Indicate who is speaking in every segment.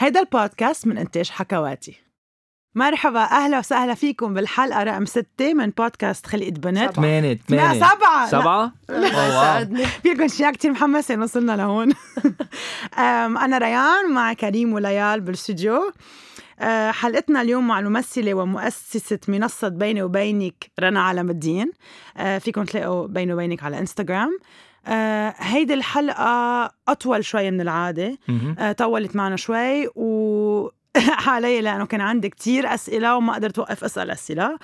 Speaker 1: هيدا البودكاست من إنتاج حكواتي. مرحبا أهلا وسهلا فيكم بالحلقة رقم ستة من بودكاست خلقة بنات.
Speaker 2: ثمانية
Speaker 1: لا
Speaker 2: ثمانية
Speaker 1: سبعة.
Speaker 2: سبعة؟ أوه، واو.
Speaker 1: فيكم شيء كتير محمسة وصلنا لهون. أنا ريان مع كريم وليال بالاستوديو أه، حلقتنا اليوم مع الممثلة ومؤسسة منصة بيني وبينك رنا علم الدين. أه، فيكم تلاقوا بيني وبينك على إنستغرام. أه، هيدي الحلقة أطول شوي من العادة. أه، طولت معنا شوي و علي لأنه كان عندي كتير أسئلة وما قدرت أوقف أسأل أسئلة.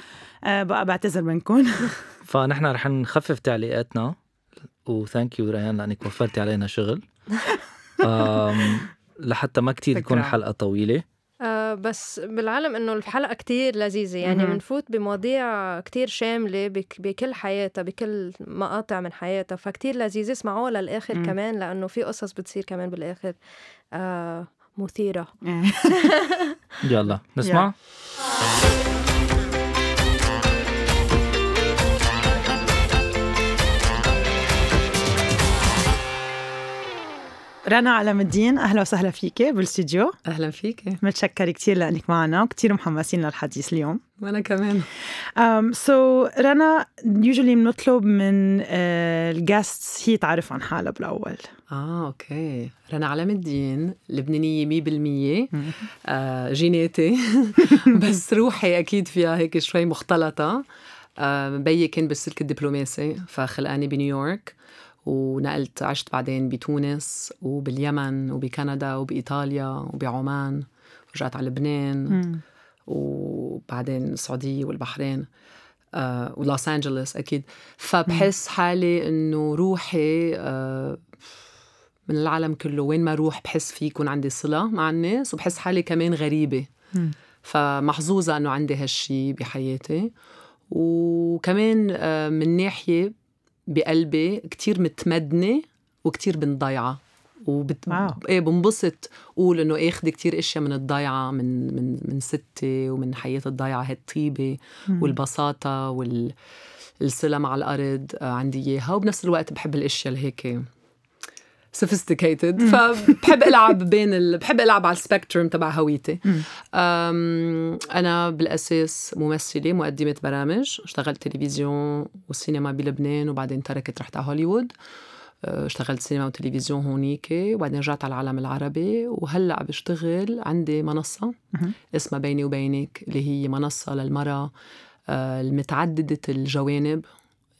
Speaker 1: أه، بقى بعتذر منكم.
Speaker 2: فنحن رح نخفف تعليقاتنا وثانك يو ريان لأنك وفرتي علينا شغل. لحتى ما كتير تكون. الحلقة طويلة.
Speaker 3: آه بس بالعلم إنه الحلقة كتير لذيذة يعني. بنفوت بمواضيع كتير شاملة بك بكل حياتها بكل مقاطع من حياتها فكتير لذيذة اسمعوها للآخر
Speaker 1: مم.
Speaker 3: كمان لأنه في قصص بتصير كمان بالآخر آه مثيرة
Speaker 2: يلا نسمع
Speaker 1: رنا علم الدين أهلا وسهلا فيك بالاستديو
Speaker 4: أهلا فيك.
Speaker 1: متشكرة كثير لأنك معنا وكثير محمسين للحديث اليوم.
Speaker 4: وأنا كمان.
Speaker 1: um, so رنا يوجولي بنطلب من الجاستس هي تعرف عن حالها بالأول.
Speaker 4: آه okay. رنا علم الدين لبنانية 100% آه جيناتي. بس روحي أكيد فيها هيك شوي مختلطة. آه بيي كان بالسلك الدبلوماسي فخلقاني بنيويورك. ونقلت عشت بعدين بتونس وباليمن وبكندا وبإيطاليا وبعمان ورجعت على لبنان وبعدين السعودية والبحرين آه ولوس انجلوس أكيد. فبحس حالي إنه روحي آه من العالم كله وين ما أروح بحس في يكون عندي صلة مع الناس وبحس حالي كمان غريبة.
Speaker 1: مم.
Speaker 4: فمحظوظة إنه عندي هالشي بحياتي. وكمان آه، من ناحية بقلبي كتير متمدنة وكتير بنضيعة. وبت...
Speaker 1: واو.
Speaker 4: إيه بنبسط قول إنه آخذ كتير إشياء من الضيعة من من من ستي ومن حياة الضيعة هالطيبة والبساطة وال- الصلة مع الأرض آه، عندي إياها. وبنفس الوقت بحب الإشياء اللي هيك sophisticated. فبحب ألعب بين ال... بحب ألعب على ال spectrum تبع هويتي. أم... أنا بالأساس ممثلة مقدمة برامج. اشتغلت تلفزيون وسينما بلبنان وبعدين تركت رحت على هوليوود. أه، اشتغلت سينما وتلفزيون هونيك. وبعدين رجعت على العالم العربي. وهلأ بشتغل عندي منصة
Speaker 1: مهم.
Speaker 4: اسمها بيني وبينك اللي هي منصة للمرأة أه، المتعددة الجوانب.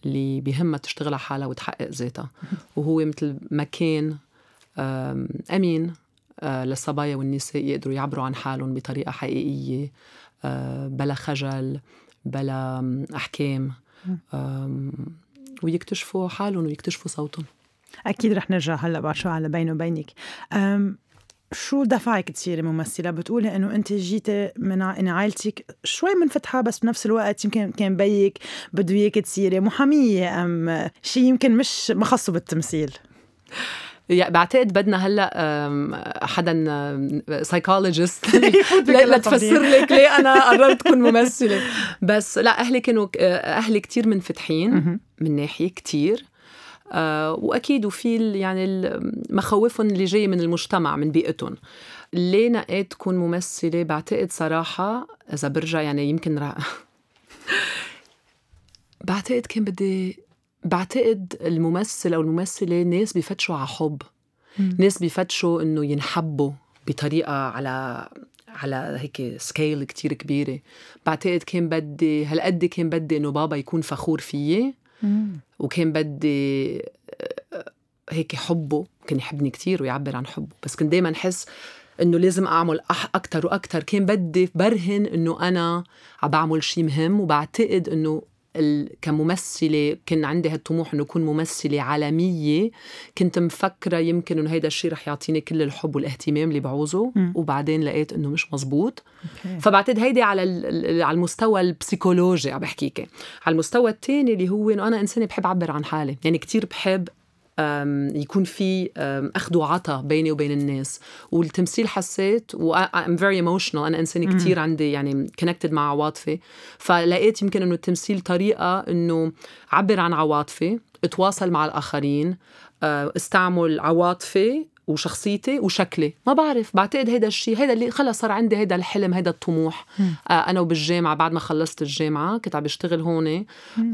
Speaker 4: اللي بهمها تشتغل على حالها وتحقق ذاتها. وهو مثل مكان أم، أمين أه، للصبايا والنساء يقدروا يعبروا عن حالهم بطريقة حقيقية أه، بلا خجل بلا أم، ويكتشفوا حالهم ويكتشفوا صوتهم.
Speaker 1: أكيد رح نرجع هلأ بعد شو على بيني وبينك. شو دفعك تصيري ممثلة؟ بتقولي إنه أنت جيتي من. إن عائلتك شوي منفتحة بس بنفس الوقت يمكن كان بيك بده إياك تصيري محامية أم شيء يمكن مش ما خصه بالتمثيل
Speaker 4: يعني بعتقد بدنا هلأ حدا سايكولوجيست لتفسر لك ليه أنا قررت أكون ممثلة بس لا أهلي كانوا أهلي كتير منفتحين. من ناحية كتير آه وأكيد وفي يعني مخاوفهم اللي جاية من المجتمع من بيئتهم. ليه نقيت تكون ممثلة؟ بعتقد صراحة إذا برجع يعني يمكن رح بعتقد كان بدي بعتقد الممثل أو الممثلة ناس بيفتشوا على حب. ناس بيفتشوا إنه ينحبوا بطريقة على على هيك سكيل كتير كبيرة. بعتقد كان بدي هالقد كان بدي إنه بابا يكون فخور فيي. وكان بدي آه، هيك حبه كان يحبني كتير ويعبر عن حبه. بس كنت دايما احس إنه لازم أعمل أكثر وأكثر كان بدي برهن إنه أنا عم بعمل شيء مهم وبعتقد إنه ال... كممثلة كان عندي هالطموح إنه أكون ممثلة عالمية. كنت مفكرة يمكن إنه هيدا الشيء رح يعطيني كل الحب والاهتمام اللي بعوزه.
Speaker 1: مم.
Speaker 4: وبعدين لقيت إنه مش مزبوط.
Speaker 1: أوكي.
Speaker 4: فبعتقد هيدي على على المستوى البسيكولوجي عم بحكيك على المستوى الثاني اللي هو إنه أنا إنسانة بحب أعبر عن حالي. يعني كتير بحب يكون في أخذ وعطاء بيني وبين الناس. والتمثيل حسيت و I'm very emotional. أنا إنسانة كتير عندي يعني connected مع عواطفي. فلقيت يمكن إنه التمثيل طريقة إنه اعبر عن عواطفي اتواصل مع الآخرين أه، استعمل عواطفي وشخصيتي وشكلي. ما بعرف بعتقد هيدا الشيء هيدا اللي خلص صار عندي هيدا الحلم هيدا الطموح. آه أنا وبالجامعة بعد ما خلصت الجامعة كنت عم بشتغل هون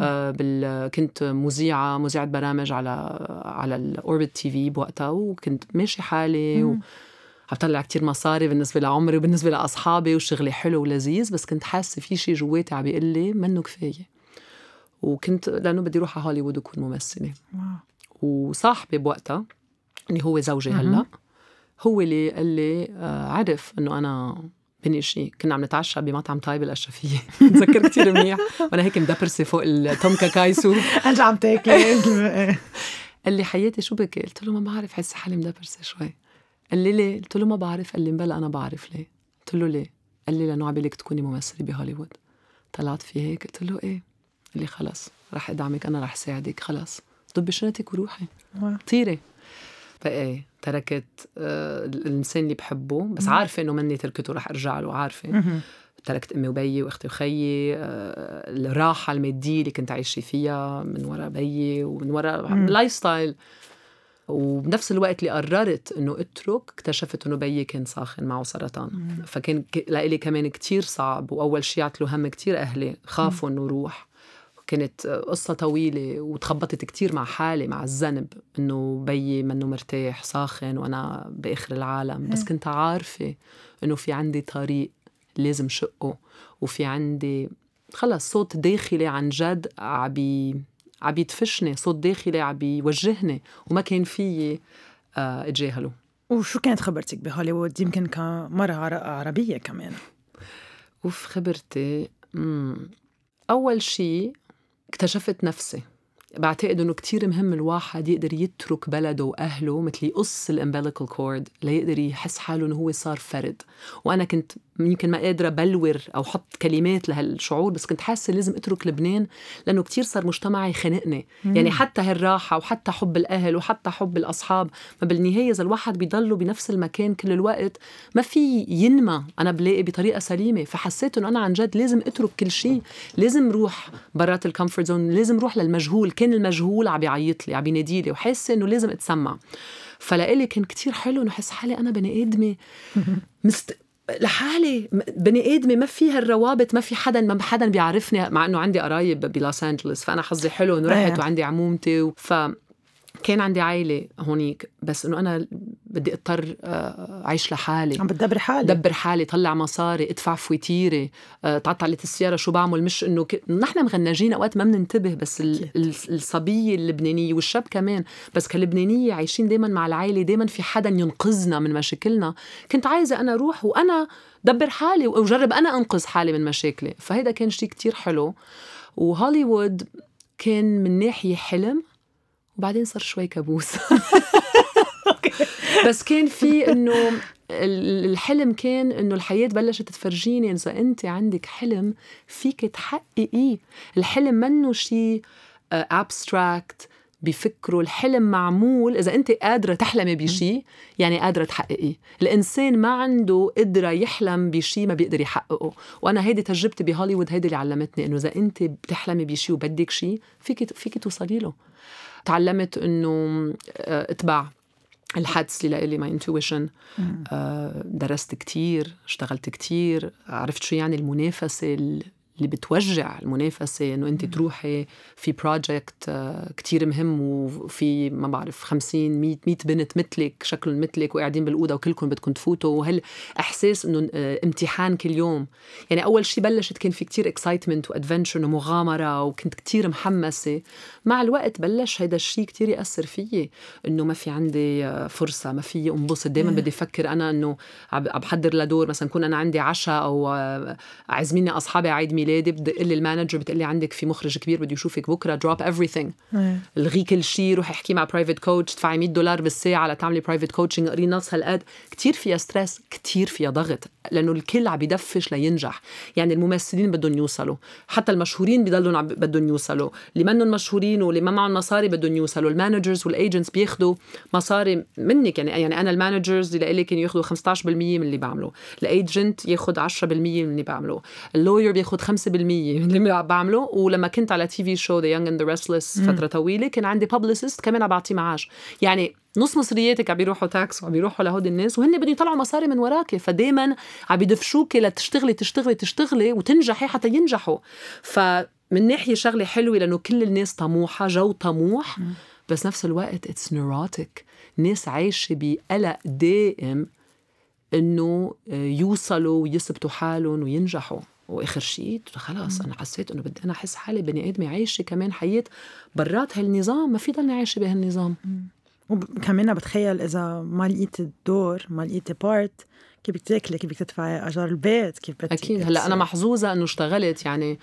Speaker 4: آه بال كنت مذيعة مذيعة برامج على على الأوربت تي في بوقتها وكنت ماشي حالي و... عم طلع كتير مصاري بالنسبة لعمري وبالنسبة لأصحابي وشغلي حلو ولذيذ بس كنت حاسة في شيء جواتي عم بيقول لي منه كفاية. وكنت لأنه بدي أروح على هوليوود وكون ممثلة. وصاحبي بوقتها اللي هو زوجي هلا. هو اللي قال لي آه، عرف إنه أنا بني شيء كنا عم نتعشى بمطعم طيب الأشرفية. بتذكر كثير منيح. وأنا هيك مدبرسة فوق التومكا كايسو
Speaker 1: أنت عم تاكلي.
Speaker 4: قال لي حياتي شو بكي قلت له ما بعرف حس حالي مدبرسة شوي. قال لي ليه؟ قلت له ما بعرف. قال لي بلا أنا بعرف ليه. قلت له ليه؟ قال لي لأنه عبالك تكوني ممثلة بهوليوود. طلعت في هيك. قلت له إيه. قال لي خلص رح أدعمك أنا رح ساعدك خلص. ضبي شنطتك وروحي. طيري. فايه تركت آه الإنسان اللي بحبه بس عارفة إنه مني تركته رح أرجع له عارفة؟ تركت أمي وبيي وأختي وخيي آه الراحة المادية اللي كنت عايشة فيها من وراء بيي ومن وراء lifestyle وبنفس الوقت اللي قررت إنه أترك اكتشفت إنه بيي كان ساخن معه سرطان. مم. فكان لإلي كمان كتير صعب وأول شيء عطلوا هم كتير أهلي خافوا إنه روح كانت قصة طويلة وتخبطت كتير مع حالي مع الذنب إنه بيي منه مرتاح ساخن وأنا بآخر العالم. بس كنت عارفة إنه في عندي طريق لازم شقه وفي عندي خلص صوت داخلي عن جد عبي عم يدفشني صوت داخلي عم يوجهني وما كان فيي آه، أتجاهله.
Speaker 1: وشو كانت خبرتك بهوليوود؟ يمكن كمرا عربية كمان.
Speaker 4: أوف خبرتي مم. أول شيء اكتشفت نفسي. بعتقد إنه كتير مهم الواحد يقدر يترك بلده وأهله مثل يقص ال umbilical cord ليقدر يحس حاله إنه هو صار فرد. وأنا كنت يمكن ما قادرة بلور أو حط كلمات لهالشعور بس كنت حاسة لازم أترك لبنان لأنه كتير صار مجتمعي يخنقني يعني حتى هالراحة وحتى حب الأهل وحتى حب الأصحاب ما بالنهاية إذا الواحد بيضله بنفس المكان كل الوقت ما في ينمى. أنا بلاقي بطريقة سليمة. فحسيت إنه أنا عن جد لازم أترك كل شيء. لازم روح برات ال comfort zone لازم روح للمجهول. كان المجهول عم بيعيط لي عم بينادي لي وحاسه إنه لازم أتسمع. فلإلي كان كتير حلو إنه احس حالي أنا بني آدمة. مست... لحالي بني آدمة ما فيها الروابط ما في حدا ما حدا بيعرفني مع إنه عندي قرايب بلوس أنجلوس فأنا حظي حلو إنه رحت وعندي عمومتي ف كان عندي عائلة هونيك بس إنه أنا بدي أضطر آه، أعيش لحالي.
Speaker 1: عم بتدبر حالي
Speaker 4: دبر حالي طلع مصاري ادفع فويتيري آه، تعطلت السيارة شو بعمل. مش إنه ك... نحن مغنجين أوقات ما بننتبه بس ال... الصبية اللبنانية والشاب كمان. بس كلبنانية عايشين دائما مع العائلة دائما في حدا ينقذنا من مشاكلنا. كنت عايزة أنا أروح وأنا دبر حالي وجرب أنا أنقذ حالي من مشاكلي. فهيدا كان شيء كتير حلو. وهوليوود كان من ناحية حلم. وبعدين صار شوي كابوس. بس كان في إنه الحلم كان إنه الحياة بلشت تفرجيني. إذا أنت عندك حلم فيك تحققيه. الحلم منه شيء ابستراكت بفكروا الحلم معمول. إذا أنت قادرة تحلمي بشيء يعني قادرة تحققيه. الإنسان ما عنده قدرة يحلم بشيء ما بيقدر يحققه. وأنا هيدي تجربتي بهوليوود هيدي اللي علمتني إنه إذا أنت بتحلمي بشيء وبدك شيء فيك فيك توصلي له. تعلمت إنه آه، اتبع الحدس اللي لإلي my intuition درست كتير اشتغلت كتير عرفت شو يعني المنافسة اللي بتوجع المنافسة إنه أنت تروحي في project آه، كتير مهم وفي ما بعرف 50 100 100 بنت مثلك شكلهم مثلك وقاعدين بالأوضة وكلكم بدكم تفوتوا. وهالإحساس إنه آه، امتحان كل يوم؟ يعني أول شيء بلشت كان في كتير excitement و adventure ومغامرة وكنت كتير محمسة. مع الوقت بلش هيدا الشيء كتير يأثر فيي إنه ما في عندي آه، فرصة ما في انبسط. دائما بدي أفكر أنا إنه عم بحضر لدور مثلا كون أنا عندي عشاء أو عازميني أصحابي عيد ميلادي بدق لي ال manager بتقول لي عندك في مخرج كبير بده يشوفك بكرة drop everything الغي كل شيء روحي احكي مع private coach ادفعي 100 دولار بالساعة لتعملي private coaching قري نص هالقد. كثير فيها stress كثير فيها ضغط لأنه الكل عم يدفش لينجح. يعني الممثلين بدهم يوصلوا. حتى المشهورين بضلوا بدهم يوصلوا. اللي منهم مشهورين واللي ما معهم مصاري بدهم يوصلوا. ال managers وال agents بياخذوا مصاري منك. يعني يعني أنا ال managers اللي لي كانوا ياخذوا 15% من اللي بعمله ال agent ياخذ 10% من اللي بعمله ال lawyer بياخذ 5% من اللي بعمله. ولما كنت على TV show The Young and the Restless فترة طويلة كان عندي publicist كمان عم بعطيه معاش. يعني نص مصرياتك عم بيروحوا tax وعم بيروحوا لهودي الناس وهن بدهم يطلعوا مصاري من وراكي. فدايما عم بيدفشوكي لتشتغلي تشتغلي تشتغلي وتنجحي حتى ينجحوا. فمن ناحية شغلة حلوة لأنه كل الناس طموحة جو طموح بس نفس الوقت it's neurotic ناس عايشة بقلق دائم إنه يوصلوا ويثبتوا حالهم وينجحوا. وآخر شيء خلاص أنا حسيت إنه بدي أنا أحس حالي بني آدمة عايشة كمان حياة برات هالنظام ما في ضلني عايشة بهالنظام.
Speaker 1: وكمان بتخيل إذا ما لقيتي الدور ما لقيتي part كيف بدك تاكلي؟ كيف بدك تدفعي أجار البيت؟ كيف بدك
Speaker 4: أكيد. هلأ أنا محظوظة إنه اشتغلت يعني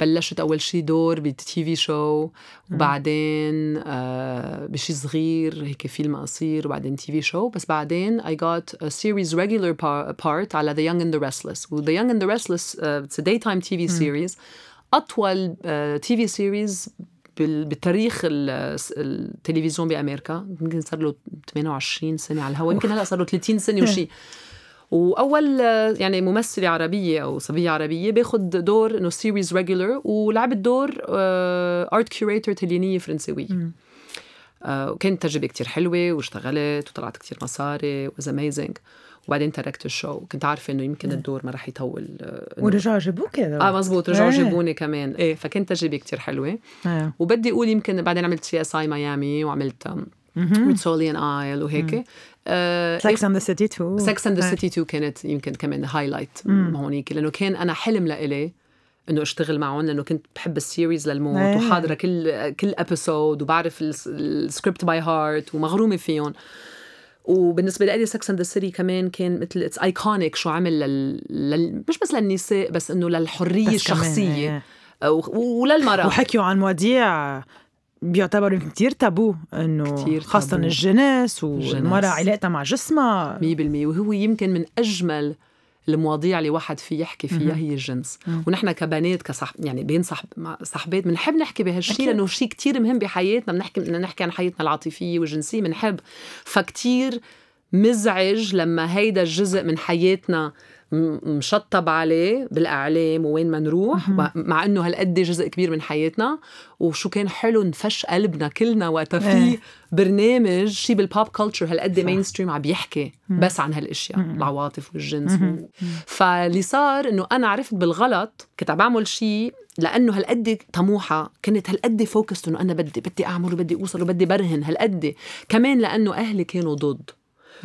Speaker 4: بلشت أول شيء دور بال TV show وبعدين آه بشي صغير هيك فيلم قصير وبعدين TV show بس بعدين I got a series regular part على The Young and the Restless. و The Young and the Restless uh, it's a daytime TV series. أطول TV series بالتاريخ التلفزيون بأمريكا. يمكن صار له 28 سنة على الهواء يمكن هلأ صار له 30 سنة وشي. وأول يعني ممثلة عربية أو صبية عربية باخذ دور إنه series regular ولعبت دور art curator طليانية فرنساوية آه، وكانت تجربة كتير حلوة واشتغلت وطلعت كتير مصاري was amazing وبعدين تركت ال show. كنت عارفة إنه يمكن الدور ما رح يطول
Speaker 1: ورجعوا جابوك
Speaker 4: آه مزبوط رجعوا إيه. جابوني كمان. إيه. فكانت تجربة كتير حلوة. إيه. وبدي أقول يمكن بعدين عملت CSI: Miami وعملت Rizzoli and ايل وهيك.
Speaker 1: سكس and the City 2
Speaker 4: Sex and the City 2 كانت يمكن كمان highlight هونيك لأنه كان أنا حلم لإلي إنه أشتغل معهم لأنه كنت بحب ال series للموت إيه. وحاضرة كل كل episode وبعرف ال script by heart ومغرومة فيهم. وبالنسبة لي Sex and City كمان كان مثل it's iconic شو عمل لل... لل... مش بس للنساء بس إنه للحرية الشخصية. وللمرأة.
Speaker 1: وحكيوا عن مواضيع بيعتبروا كتير تابو إنه كتير خاصة تابو. الجنس والمرأة علاقتها مع جسمها.
Speaker 4: 100% وهو يمكن من أجمل المواضيع اللي واحد في يحكي فيها هي الجنس. ونحن كبنات كصح يعني بين صح صحبات بنحب نحكي بهالشيء لأنه شيء كتير مهم بحياتنا. بنحكي بدنا نحكي عن حياتنا العاطفية والجنسية بنحب. فكتير مزعج لما هيدا الجزء من حياتنا مشطب عليه بالإعلام وين ما نروح مع إنه هالقد جزء كبير من حياتنا. وشو كان حلو نفش قلبنا كلنا وقتها في إيه. برنامج شي بال pop culture هالقد mainstream عم بيحكي بس عن هالأشياء العواطف والجنس فاللي صار إنه أنا عرفت بالغلط كنت عم بعمل شيء لأنه هالقد طموحة. كنت هالقد focused إنه أنا بدي بدي أعمل وبدي أوصل وبدي برهن هالقد. كمان لأنه أهلي كانوا ضد.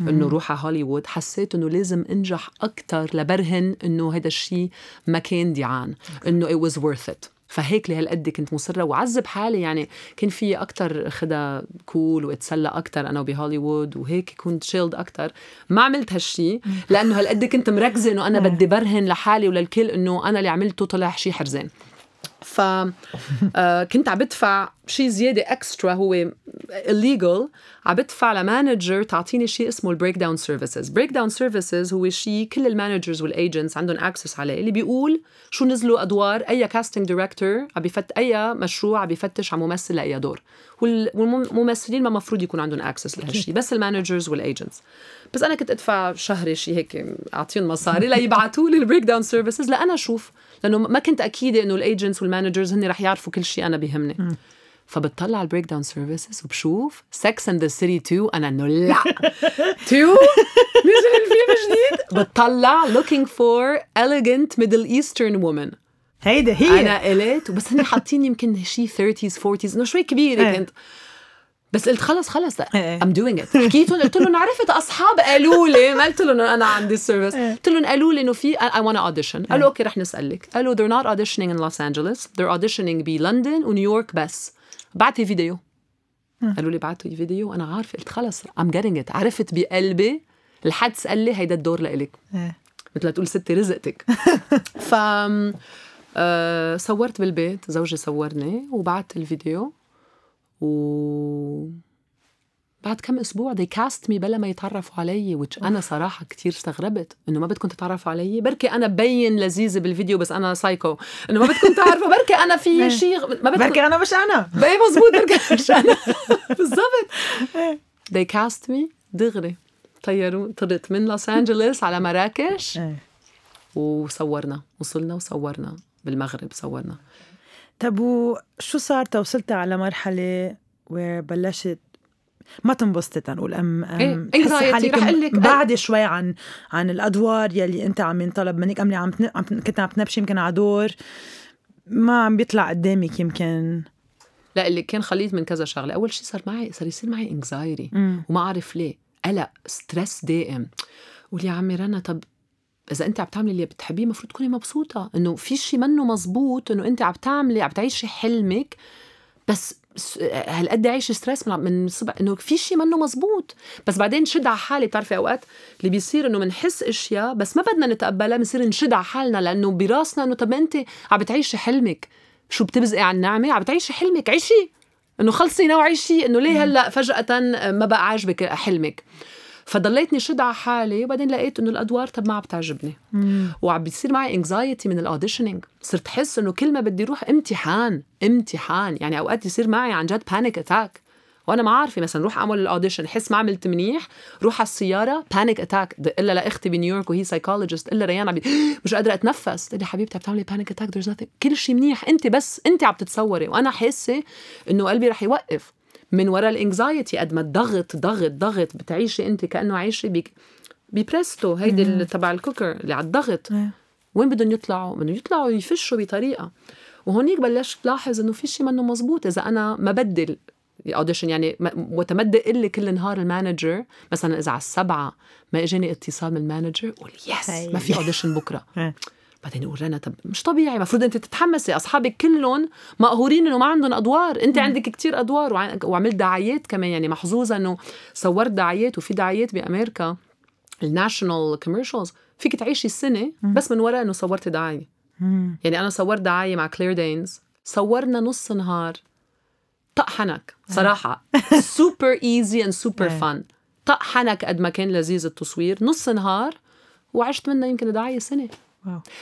Speaker 4: إنه روح على هوليوود. حسيت إنه لازم أنجح أكثر لبرهن إنه هذا الشيء ما كان ديعان إنه it was worth it. فهيك لهالقد كنت مصرة. وعذب حالي يعني كان في أكثر خدا كول واتسلى أكثر أنا وبهوليوود وهيك كنت شيلد أكثر ما عملت هالشيء لأنه هالقد كنت مركزة إنه أنا بدي برهن لحالي وللكل إنه أنا اللي عملته طلع شيء حرزان ف آه، عم بدفع شيء زيادة extra هو illegal. عم بدفع ل manager تعطيني شيء اسمه ال breakdown services breakdown services هو شيء كل ال managers وال agents عندهم access عليه اللي بيقول شو نزلوا أدوار أي casting director عم بفت أي مشروع عم بيفتش على ممثل لأي دور. والممثلين ما مفروض يكون عندهم access لهالشيء بس ال managers وال agents بس أنا كنت أدفع شهري شيء هيك أعطيهم مصاري ليبعثوا لي ال breakdown services لأنا أشوف لأنه ما كنت أكيدة إنه ال agents وال managers هن رح يعرفوا كل شيء أنا بيهمني فبتطلع على ال breakdown services وبشوف Sex and the City 2 أنا إنه لا. 2 نزل الفيلم جديد. بتطلع looking for elegant middle eastern woman.
Speaker 1: هيدا هي.
Speaker 4: أنا قلت بس هن حاطين يمكن شيء 30s 40s إنه شوي كبيرة كنت. بس قلت خلص خلص. I'm doing it حكيتهم قلت لهم عرفت أصحاب قالوا لي ما قلت لهم أنا عندي ال service قلت لهم قالوا لي إنه في اي وأنا audition قالوا okay رح نسألك. قالوا they're not auditioning in Los Angeles. They're auditioning بلندن ونيويورك بس. بعتي فيديو قالوا لي بعتوا فيديو وأنا عارفة. قلت خلص I'm getting it عرفت بقلبي الحدس قال لي هيدا الدور لإلك. مثل تقول ستي رزقتك. ف آه صورت بالبيت زوجي صورني وبعت الفيديو. و بعد كم أسبوع they cast me بلا ما يتعرفوا علي which أنا صراحة كتير استغربت إنه ما بدكم تتعرفوا علي. بركي أنا ببين لذيذة بالفيديو بس أنا سايكو إنه ما بدكم تعرفوا بركي أنا في. شيء
Speaker 1: ما بدكم بركي أنا مش أنا.
Speaker 4: إيه مزبوط بركي مش أنا. بالضبط. They cast me دغري. طيروا طرت من لوس انجلوس على مراكش. إيه. وصورنا وصلنا وصورنا بالمغرب صورنا.
Speaker 1: طب وشو صار؟ توصلت على مرحلة وبلشت ما تنبسطي تنقول ام
Speaker 4: إيه،
Speaker 1: ام
Speaker 4: anxiety.
Speaker 1: تحسي حالك
Speaker 4: رح أقول لك-
Speaker 1: بعد شوي عن عن الأدوار يلي أنت عم ينطلب منك. إم عم تن- عم تن- كنت عم تنبشي يمكن على دور ما عم بيطلع قدامك يمكن.
Speaker 4: لا اللي كان خليط من كذا شغلة. أول شيء صار معي صار يصير معي anxiety
Speaker 1: مم.
Speaker 4: وما أعرف ليه. قلق stress دائم. قول يا عمي رنا طب إذا أنت عم تعملي اللي بتحبيه المفروض تكوني مبسوطة إنه في شيء منه مزبوط إنه أنت عم تعملي عم تعيشي حلمك بس هالقد عايشة stress من من الصبح إنه في شيء منه مزبوط. بس بعدين شد على حالي بتعرفي أوقات اللي بيصير إنه بنحس إشياء بس ما بدنا نتقبلها بنصير نشد على حالنا لأنه براسنا إنه طب أنت عم بتعيشي حلمك. شو بتبزقي على النعمة؟ عم بتعيشي حلمك عيشي! إنه خلصي نوعي شيء إنه ليه هلأ فجأة ما بقى عاجبك حلمك. فضليتني شد على حالي وبعدين لقيت إنه الأدوار طب ما عم تعجبني وعم بيصير معي anxiety من ال auditioning صرت احس إنه كل ما بدي أروح امتحان امتحان. يعني أوقات يصير معي عن جد panic attack وأنا ما عارفة مثلا روح أعمل ال audition احس ما عملت منيح روح على السيارة panic attack دق لأختي بنيويورك وهي سايكولوجيست إلا ريان عم. مش قادرة أتنفس. تقول لي حبيبتي عم تعملي panic attack كل شيء منيح. أنت بس أنت عم تتصوري. وأنا حاسة إنه قلبي رح يوقف. من وراء ال anxiety قد ما الضغط ضغط ضغط بتعيشي أنت كأنه عايشة بك ببريستو هيدي تبع ال cooker اللي على الضغط
Speaker 1: إيه.
Speaker 4: وين بدهم يطلعوا؟ بدهم يطلعوا يفشوا بطريقة وهونيك بلشت لاحظ إنه في شيء منه مزبوط إذا أنا ما بدي ال audition يعني ما- وعم تدق لي كل نهار ال manager مثلا إذا على السبعة ما إجاني اتصال من ال manager قول
Speaker 1: yes.
Speaker 4: ما في audition بكرة
Speaker 1: إيه.
Speaker 4: بعدين يقول رنا طب مش طبيعي المفروض أنت تتحمسي أصحابك كلهم مقهورين إنه ما عندهم أدوار. أنت عندك كتير أدوار وع- وعملت دعايات كمان يعني محظوظة إنه صورت دعايات وفي دعايات بأمريكا ال national commercials فيك تعيشي السنة بس من وراء إنه صورتي
Speaker 1: دعاية.
Speaker 4: يعني أنا صورت دعاية مع كلير دينز صورنا نص نهار طق حنك صراحة super easy and
Speaker 1: super.
Speaker 4: fun طق حنك قد ما كان لذيذ التصوير. نص نهار وعشت منها يمكن دعاية
Speaker 1: سنة.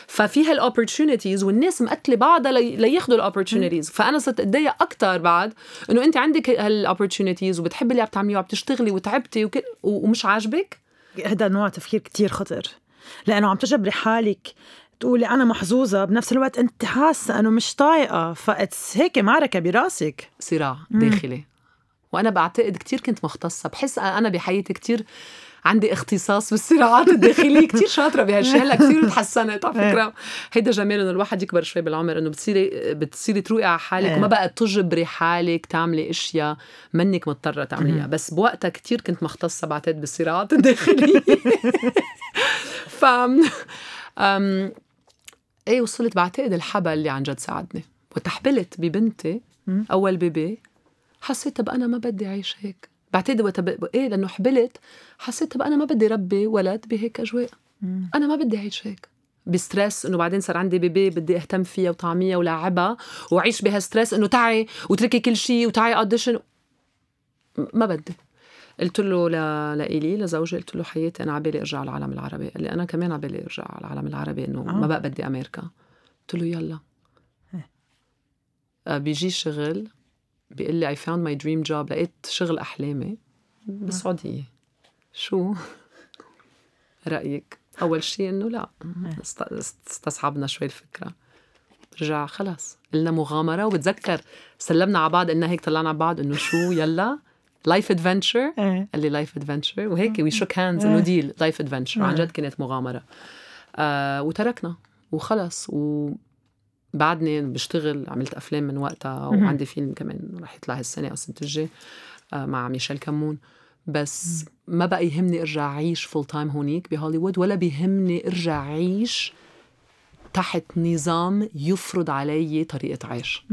Speaker 4: ففي هال opportunities والناس مقتلة بعضها لي- لياخذوا ال opportunities فأنا صرت أتضايق أكثر بعد إنه أنت عندك هال opportunities وبتحبي اللي عم تعمليه وعم تشتغلي وتعبتي وكل ومش عاجبك؟
Speaker 1: هذا نوع تفكير كتير خطر. لأنه عم تجبري حالك تقولي أنا محظوظة بنفس الوقت أنت حاسة إنه مش طايقة. فإتس هيك معركة براسك.
Speaker 4: صراع داخلي. وأنا بعتقد كتير كنت مختصة. بحس أنا بحياتي كتير عندي اختصاص بالصراعات الداخلية كتير شاطرة بهالشيء هلا كثير تحسنت على فكرة. هيدا جمال إنه الواحد يكبر شوي بالعمر إنه بتصيري بتصيري تروقي على حالك
Speaker 1: إيه.
Speaker 4: وما بقى تجبري حالك تعملي أشياء منك مضطرة تعمليها. بس بوقتها كتير كنت مختصة بعتقد بالصراعات الداخلية. ف أم... إيه وصلت بعتقد الحبل اللي عن جد ساعدني. وتحبلت ببنتي أول بيبي حسيت طب أنا ما بدي أعيش هيك. بعتقد وقت ب... إيه لأنه حبلت حسيت طب أنا ما بدي ربي ولد بهيك أجواء. أنا ما بدي أعيش هيك. بستريس إنه بعدين صار عندي بيبي بدي أهتم فيها وطعميها ولاعبها وأعيش بهال stress إنه تعي وتركي كل شيء وتعي audition ما بدي. قلت له ل... لإلي لزوجي قلت له حياتي أنا عبالي أرجع على العالم العربي. قال لي أنا كمان عبالي أرجع على العالم العربي إنه
Speaker 1: آه.
Speaker 4: ما بقى بدي أمريكا. قلت له يلا. آه، بيجي شغل. بيقول لي I found my dream job. لقيت شغل أحلامي. بالسعودية شو؟ رأيك؟ أول شيء إنه لا. است- است- استصعبنا شوي الفكرة. رجع خلص. قلنا مغامرة وبتذكر. سلمنا على بعض. قلنا هيك طلعنا على بعض إنه شو يلا. life
Speaker 1: adventure
Speaker 4: قال لي life adventure وهيك we shook hands إنه deal life adventure عن جد كانت مغامرة. آه وتركنا. وخلص. وبعدني بشتغل عملت أفلام من وقتها وعندي فيلم كمان رح يطلع هالسنة أو السنة الجاي آه مع ميشيل كمون بس ما بقى يهمني أرجع أعيش full time هونيك بهوليوود ولا بيهمني أرجع أعيش تحت نظام يفرض علي طريقة عيش.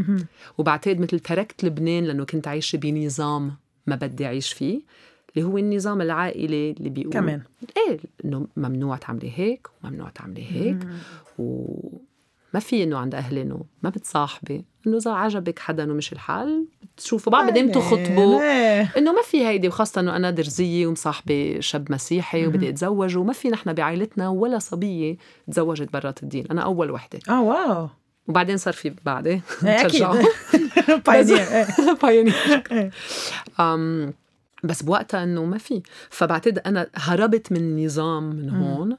Speaker 4: وبعتقد مثل تركت لبنان لأنه كنت عايشة بنظام ما بدي أعيش فيه اللي هو النظام العائلي اللي بيقول
Speaker 1: كمان.
Speaker 4: إيه إنه ممنوع تعملي هيك وممنوع تعملي هيك. وما في إنه عند أهلي إنه ما بتصاحبي إنه إذا عجبك حدا ومشي الحال بتشوفوا بعض بعدين تخطبوا.
Speaker 1: إيه.
Speaker 4: إنه ما في هيدي وخاصة إنه أنا درزية ومصاحبة شاب مسيحي وبدي أتزوج وما في نحن بعائلتنا ولا صبية تزوجت برات الدين. أنا أول وحدة.
Speaker 1: آه wow.
Speaker 4: وبعدين صار في بعدين
Speaker 1: إيه،
Speaker 4: تشجعوا.
Speaker 1: إيه.
Speaker 4: pioneer بس بوقتها إنه ما في. فبعتقد أنا هربت من النظام من هون.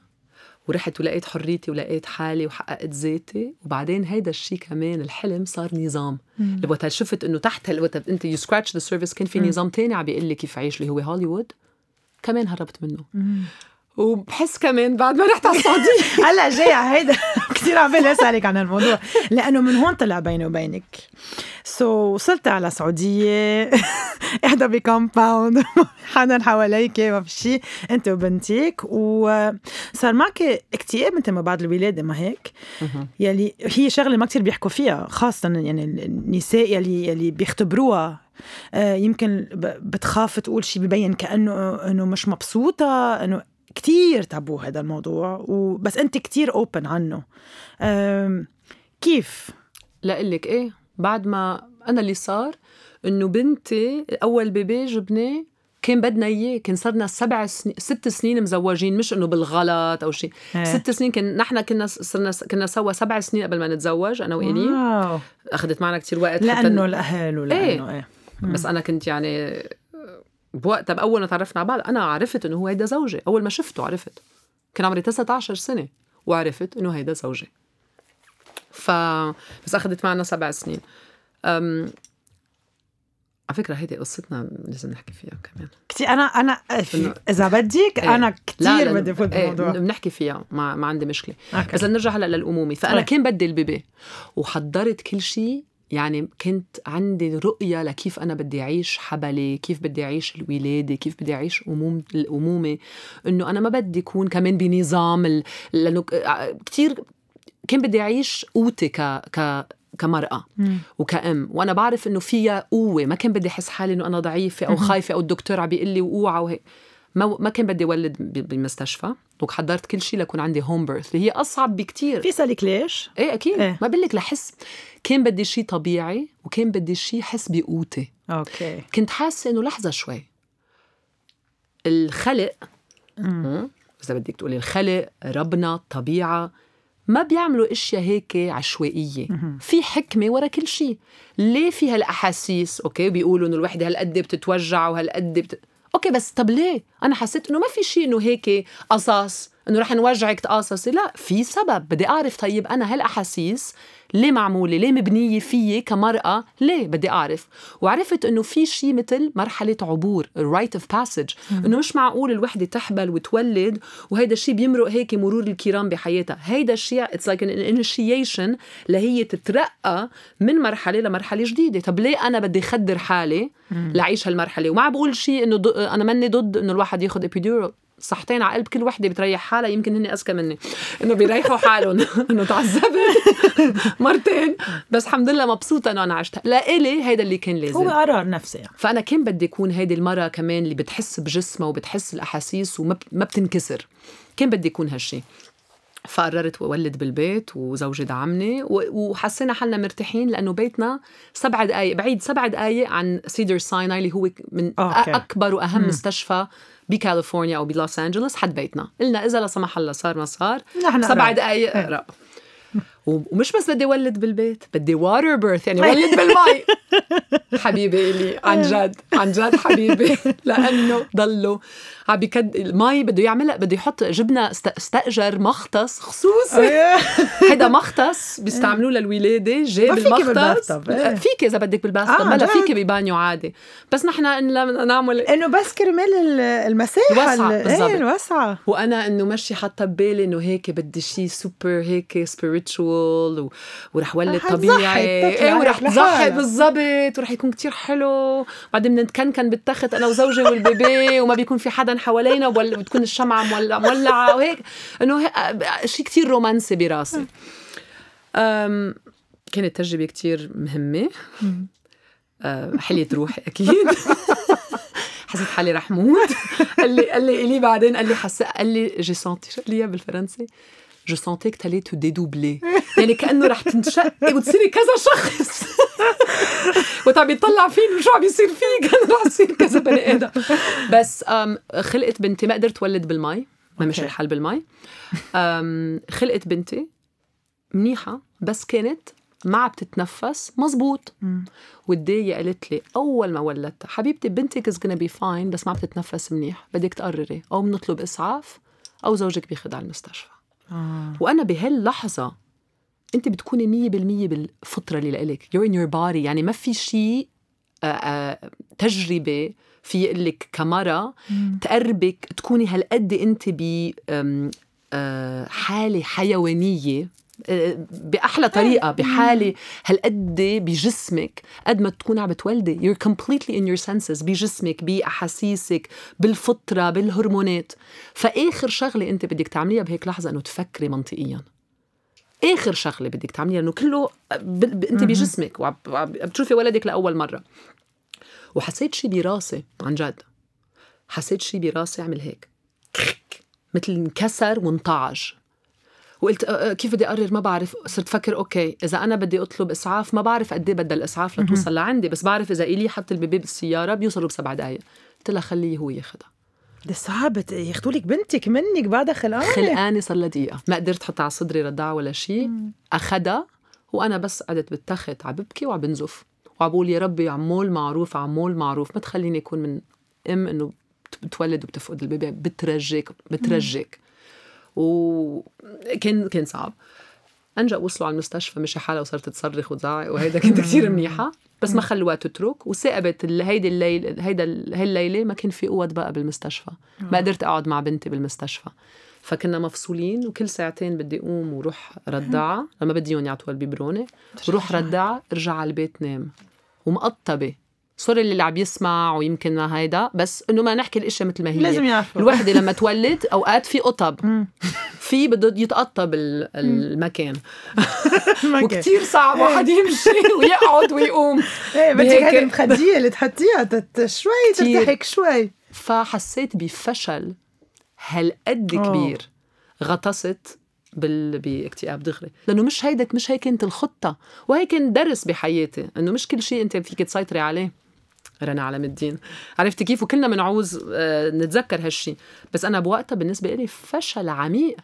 Speaker 4: ورحت ولقيت حريتي ولقيت حالي وحققت ذاتي. وبعدين هيدا الشيء كمان الحلم صار نظام. وقت شفت إنه تحت وقت أنت you scratch the surface كان في نظام تاني عم بيقول لي كيف اعيش اللي هو هوليوود. كمان هربت منه. وبحس كمان بعد ما رحت على السعودية.
Speaker 1: هلا جاي على هيدا. كثير عم بالي اسألك عن الموضوع. لأنه من هون طلع بيني وبينك. so, so, وصلت على سعوديه قاعدة ب compound. حدا حواليك ما في شيء أنت وبنتك. وصار معك اكتئاب انت ما بعد الولاده ما هيك. يلي هي شغلة ما كتير بيحكوا فيها خاصة يعني النساء يلي يلي بيختبروها. آه، يمكن ب- بتخاف تقول شيء ببين كأنه إنه مش مبسوطة إنه كتير تابو هذا الموضوع وبس أنت كتير open عنه. كيف؟
Speaker 4: لقلك إيه بعد ما أنا اللي صار إنه بنتي أول baby جبناه كان بدنا إياه كان صرنا سبع سنين ست سنين مزوجين مش إنه بالغلط أو شيء
Speaker 1: إيه.
Speaker 4: ست سنين كان نحن كنا صرنا كنا سوا سبع سنين قبل ما نتزوج أنا
Speaker 1: wow.
Speaker 4: أخذت معنا كتير وقت حتى
Speaker 1: لأنه الاهل ولأنه
Speaker 4: إيه.
Speaker 1: إيه.
Speaker 4: بس أنا كنت يعني بوقتها باول ما تعرفنا على بعض أنا عرفت إنه هو هيدا زوجي. أول ما شفته عرفت. كان عمري 19 سنة وعرفت إنه هيدا زوجي. ف بس أخذت معنا سبع سنين. أم... على فكرة هيدي قصتنا لازم نحكي فيها كمان.
Speaker 1: كتير أنا أنا
Speaker 4: إنه-
Speaker 1: إذا بدك
Speaker 4: إيه.
Speaker 1: أنا
Speaker 4: لا،
Speaker 1: بدي فوت
Speaker 4: إيه،
Speaker 1: بالموضوع.
Speaker 4: بنحكي فيها ما, ما عندي مشكلة.
Speaker 1: okay.
Speaker 4: بس لنرجع هلا للأمومة. فأنا
Speaker 1: طيب.
Speaker 4: كان بدي ال baby وحضرت كل شيء يعني كنت عندي رؤية لكيف أنا بدي أعيش حبلي كيف بدي أعيش الولادة كيف بدي أعيش أموم الأمومة. إنه أنا ما بدي أكون كمان بنظام ال... لأنه ك- كتير كان بدي أعيش قوتي ك... ك... كمرأة
Speaker 1: مم.
Speaker 4: وكأم. وأنا بعرف إنه فيها قوة. ما كان بدي أحس حالي إنه أنا ضعيفة أو خايفة أو الدكتور عم بيقول لي وأوعى وهيك. ما ما كان بدي أولد ب- بالمستشفى وحضرت كل شيء لكون عندي home birth اللي هي أصعب بكتير.
Speaker 1: في اسالك ليش؟
Speaker 4: إيه أكيد.
Speaker 1: إيه.
Speaker 4: ما بقول لك لحس كان بدي شيء طبيعي وكان بدي شيء حس بقوتي.
Speaker 1: okay.
Speaker 4: كنت حاسة إنه لحظة شوي. الخلق. إذا بدك تقولي الخلق ربنا الطبيعه ما بيعملوا أشياء هيك عشوائية. في حكمة ورا كل شيء. ليه في هالأحاسيس؟ okay بيقولوا إنه الوحدة هالقد بتتوجع وهالقد بت... okay بس طب ليه؟ أنا حسيت إنه ما في شيء إنه هيك قصص إنه رح نوجعك تقاصصي. لا في سبب. بدي أعرف طيب أنا هالأحاسيس ليه معمولة؟ ليه مبنية فيي كمرأة؟ ليه بدي أعرف؟ وعرفت إنه في شيء مثل مرحلة عبور ال rite of passage إنه مش معقول الوحدة تحبل وتولد وهيدا الشيء بيمرق هيك مرور الكرام بحياتها. هيدا الشيء it's like an initiation لهي تترقى من مرحلة لمرحلة جديدة. طب ليه أنا بدي خدر حالي لعيش هالمرحلة؟ وما بقول شيء إنه أنا ماني ضد إنه الواحد ياخذ epidural صحتين على قلب كل وحدة بتريح حالها يمكن هن أذكى مني. إنه بيريحوا حالهم. إنه تعذبت. مرتين. بس الحمد لله مبسوطة إنه أنا عشتها. لإلي هيدا اللي كان لازم.
Speaker 1: هو قرار نفسي. يعني.
Speaker 4: فأنا كان بدي أكون هيدي المراه كمان اللي بتحس بجسمها وبتحس الأحاسيس وما ما بتنكسر. كان بدي أكون هالشي. فقررت اولد بالبيت وزوجي دعمني وحسينا حالنا مرتاحين لأنه بيتنا سبع دقائق بعيد سبع دقائق عن سيدر سايناي اللي هو من
Speaker 1: okay.
Speaker 4: أكبر وأهم مستشفى بكاليفورنيا أو بلوس أنجلوس حد بيتنا قلنا إذا لا سمح الله صار ما صار
Speaker 1: نحن
Speaker 4: سبع. دقائق. أقرب و- ومش بس بدي ولد بالبيت بدي water birth يعني ولد بالمي. حبيبي إلي عن جد عن جد حبيبي. لأنه ضلوا عم بكد المي بده يعملها بده يحط جبنا است- استأجر مختص خصوصي. هيدا مختص بيستعملوه للولاده جاب
Speaker 1: ما فيكي
Speaker 4: المختص.
Speaker 1: بال bathtub، إيه.
Speaker 4: فيك إذا بدك بال
Speaker 1: bath
Speaker 4: آه،
Speaker 1: جد؟
Speaker 4: فيك ببانيو عادي. بس نحن نعمل
Speaker 1: إنه بس كرمال ال- المساحة
Speaker 4: الوسعة،
Speaker 1: ال-
Speaker 4: بالضبط. وأنا إنه مشي حاطة ببالي إنه هيك بدي شيء سوبر هيك spiritual و... ورح ولد طبيعي. إيه ورح تضحك
Speaker 1: لحالها.
Speaker 4: بالضبط ورح يكون كتير حلو. بعدين بنتكنكن بالتخت أنا وزوجي وال baby وما بيكون في حدا حوالينا ولا بتكون الشمعة مولعة مولعة وهيك. إنه. شيء كتير رومانسي براسي. كانت تجربة كتير مهمة. أه، حليت روحي أكيد. حسيت حالي رح موت. قال لي قال لي بعدين قال لي حس قال لي j'ai senti شو قال لي إياها بالفرنسي؟ j'ai senti que t'allais te dédoubler. يعني كأنه رح تنشقي وتصيري كذا شخص. وقت عم يطلع فيني وشو عم يصير فيه كان رح يصير كذا بني آدم. بس خلقت بنتي ما قدرت ولد بالمي. ما مشي. الحال بالمي. خلقت بنتي منيحة بس كانت ما عم تتنفس مزبوط. والداية قالت لي أول ما ولدتها حبيبتي بنتك is gonna be fine بس ما عم تتنفس منيح. بدك تقرري أو بنطلب إسعاف أو زوجك بياخدها على المستشفى.
Speaker 1: آه.
Speaker 4: وأنا بهاللحظة أنت بتكوني مية بالمية بالفطرة اللي لإلك. You're in your body. يعني ما في شيء آه، آه، تجربة في لك كمرة تقربك تكوني هالقد أنت ب آه، حالة حيوانية. بأحلى طريقة بحالة. هالقد بجسمك قد ما تكون عم بتولدي. You're completely in your senses بجسمك بأحاسيسك بالفطرة بالهرمونات. فآخر شغلة أنت بدك تعمليها بهيك لحظة إنه تفكري منطقيا. آخر شغلة بدك تعمليها إنه كله ب... ب... أنت بجسمك وعم وعم بتشوفي ولدك لأول مرة. وحسيت شي براسي عن جد. حسيت شي براسي عمل هيك. مثل انكسر وانطعج وقلت أه، أه، كيف بدي أقرر؟ ما بعرف. صرت فكر okay إذا أنا بدي أطلب إسعاف ما بعرف قد إيه بدها الإسعاف لتوصل لعندي بس بعرف إذا إلي حط ال baby بالسيارة بيوصلوا بسبع دقائق قلت لها خليه هو ياخذها
Speaker 1: ده صعب ياخذوا لك بنتك منك بعدها خلقانه
Speaker 4: خلقانه صار لها دقيقة. ما قدرت أحطها على صدري ردعها ولا شيء أخدها وأنا بس قعدت بالتخت عم ببكي وعم بنزف. وعم بقول يا ربي عمول معروف عمول معروف. ما تخليني أكون من أم إنه بتولد وبتفقد البيبي بترجيك بترجيك. وكان كان صعب. أنجا وصلوا على المستشفى مشي حالها وصارت تصرخ وتزعق وهيدا كانت كثير منيحة. بس ما خلوها تترك. وثاقبت هيدي الليل هيدا ال- هي الليلة ما كان في قوت بقى بالمستشفى. ما قدرت أقعد مع بنتي بالمستشفى. فكنا مفصولين وكل ساعتين بدي أقوم وروح ردعها. لما بدي إياهم يعطوا البيبرونة. وروح ردعها ارجع على البيت نام. ومقطبة. سوري اللي عم يسمع ويمكن ما هيدا بس إنه ما نحكي الاشياء مثل ما هي.
Speaker 1: لازم يعرفوا
Speaker 4: الوحده لما تولد أوقات في قطب. في بده يتقطب ال- المكان. وكتير صعب واحد يمشي ويقعد ويقوم.
Speaker 1: إيه بدك هيدي المخديه اللي تحطيها شوي. ترتاحك شوي.
Speaker 4: فحسيت بفشل هالقد. كبير غطست بال... باكتئاب دغري. لأنه مش هيدك مش هي كانت الخطة. وهي كان درس بحياتي. إنه مش كل شيء انت فيك تسيطري عليه. رنا علم الدين عرفتي كيف؟ وكلنا بنعوز آه، نتذكر هالشي. بس أنا بوقتها بالنسبة لي فشل عميق